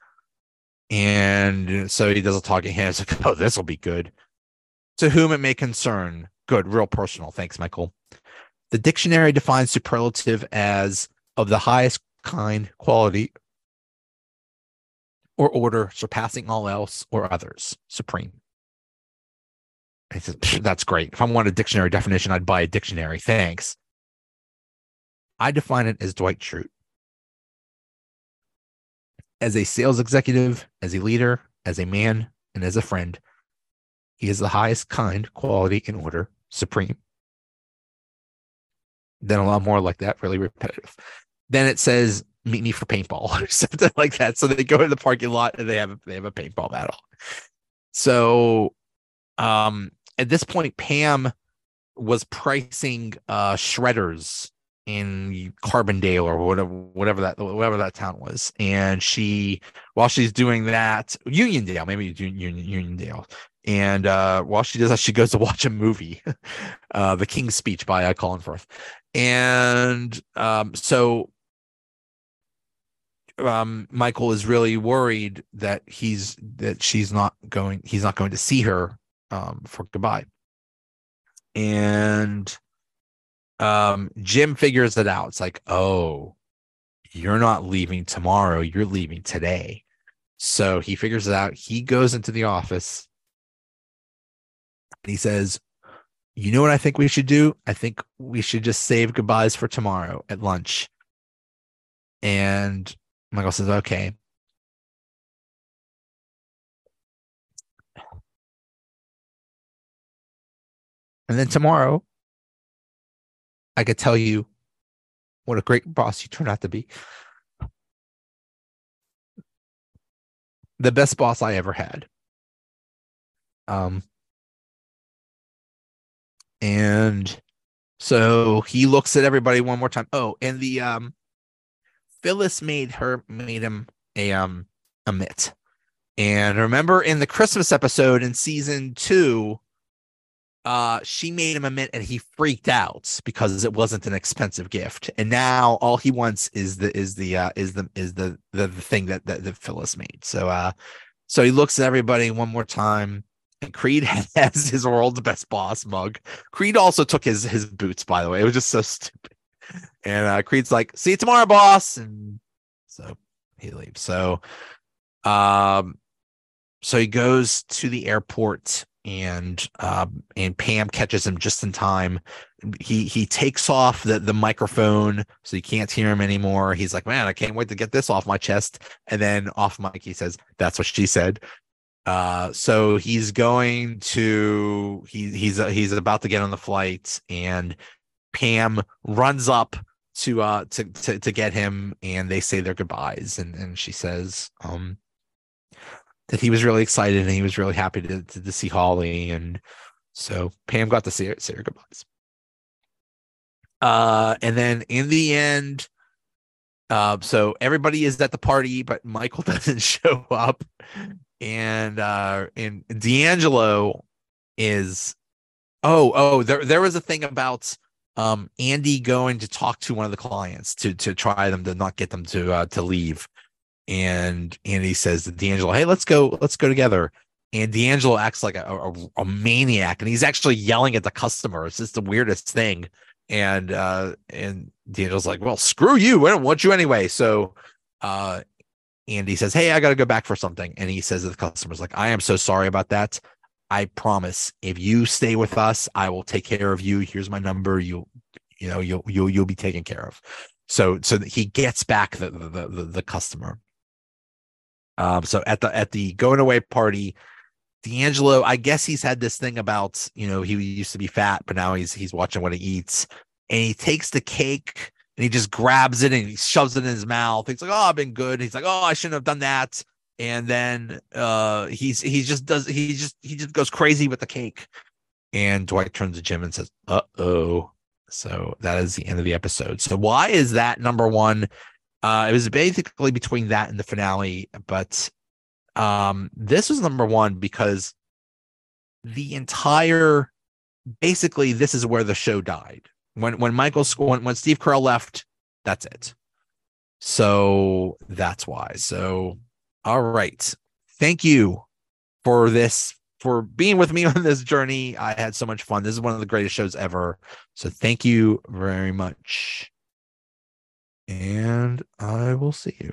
And so he does a talking head. It's like, oh, this will be good. To whom it may concern. Good, real personal. Thanks, Michael. The dictionary defines superlative as of the highest kind, quality, or order, surpassing all else or others, supreme. Says, That's great. If I want a dictionary definition, I'd buy a dictionary. Thanks. I define it as Dwight Schrute. As a sales executive, as a leader, as a man, and as a friend, he is the highest kind, quality, and order, supreme. Then a lot more like that, really repetitive. Then it says, "Meet me for paintball" or something like that. So they go to the parking lot and they have they have a paintball battle. So, um, at this point, Pam was pricing uh, shredders in Carbondale or whatever whatever that whatever that town was. And she while she's doing that, Uniondale, maybe Uniondale. And uh, while she does that, she goes to watch a movie, uh, The King's Speech by uh, Colin Firth. And um, so um, Michael is really worried that he's that she's not going he's not going to see her um, for goodbye. And um, Jim figures it out. It's like, oh, you're not leaving tomorrow, you're leaving today. So he figures it out. He goes into the office and he says, You know what I think we should do? I think we should just save goodbyes for tomorrow at lunch. And Michael says, Okay. And then tomorrow, I could tell you what a great boss you turned out to be. The best boss I ever had. Um, and so he looks at everybody one more time. Oh, and the um, Phyllis made her made him a um a mitt. And remember in the Christmas episode in season two, uh she made him a mint and he freaked out because it wasn't an expensive gift. And now all he wants is the is the uh is the is the the, the thing that, that that phyllis made. So uh so he looks at everybody one more time. And creed has his world's best boss mug. Creed also took his his boots by the way. It was just so stupid. And uh creed's like see you tomorrow boss. And so he leaves. So um so he goes to the airport and um, and Pam catches him just in time. He he takes off the the microphone so you can't hear him anymore. He's like, man, I can't wait to get this off my chest. And then off mic, he says, "That's what she said." Uh, so he's going to he he's uh, he's about to get on the flight, and Pam runs up to uh to to to get him, and they say their goodbyes, and and she says, um that he was really excited and he was really happy to, to, to see Holly. And so Pam got to see her, say her goodbyes. Uh, and then in the end, uh, so everybody is at the party, but Michael doesn't show up. And uh, and D'Angelo is oh oh there there was a thing about um Andy going to talk to one of the clients to to try them to not get them to uh, to leave and Andy says to D'Angelo, "Hey, let's go, let's go together." And D'Angelo acts like a, a, a maniac, and he's actually yelling at the customer. It's just the weirdest thing. And uh, and D'Angelo's like, "Well, screw you. I don't want you anyway." So, uh, Andy says, "Hey, I got to go back for something," and he says to the customers, "Like, I am so sorry about that. I promise, if you stay with us, I will take care of you. Here's my number. You, you know, you'll you'll you'll be taken care of." So so he gets back the the the, the customer um, so at the at the going away party, D'Angelo, I guess he's had this thing about you know he used to be fat, but now he's he's watching what he eats, and he takes the cake and he just grabs it and he shoves it in his mouth. He's like, "Oh, I've been good." He's like, "Oh, I shouldn't have done that." And then uh, he's he just does he just he just goes crazy with the cake. And Dwight turns to Jim and says, "Uh oh." So that is the end of the episode. So why is that number one? Uh, it was basically between that and the finale, but um, this was number one because the entire basically this is where the show died. When when Michael when, when Steve Carell left, that's it. So that's why. So all right. Thank you for this for being with me on this journey. I had so much fun. This is one of the greatest shows ever. So thank you very much and I will see you.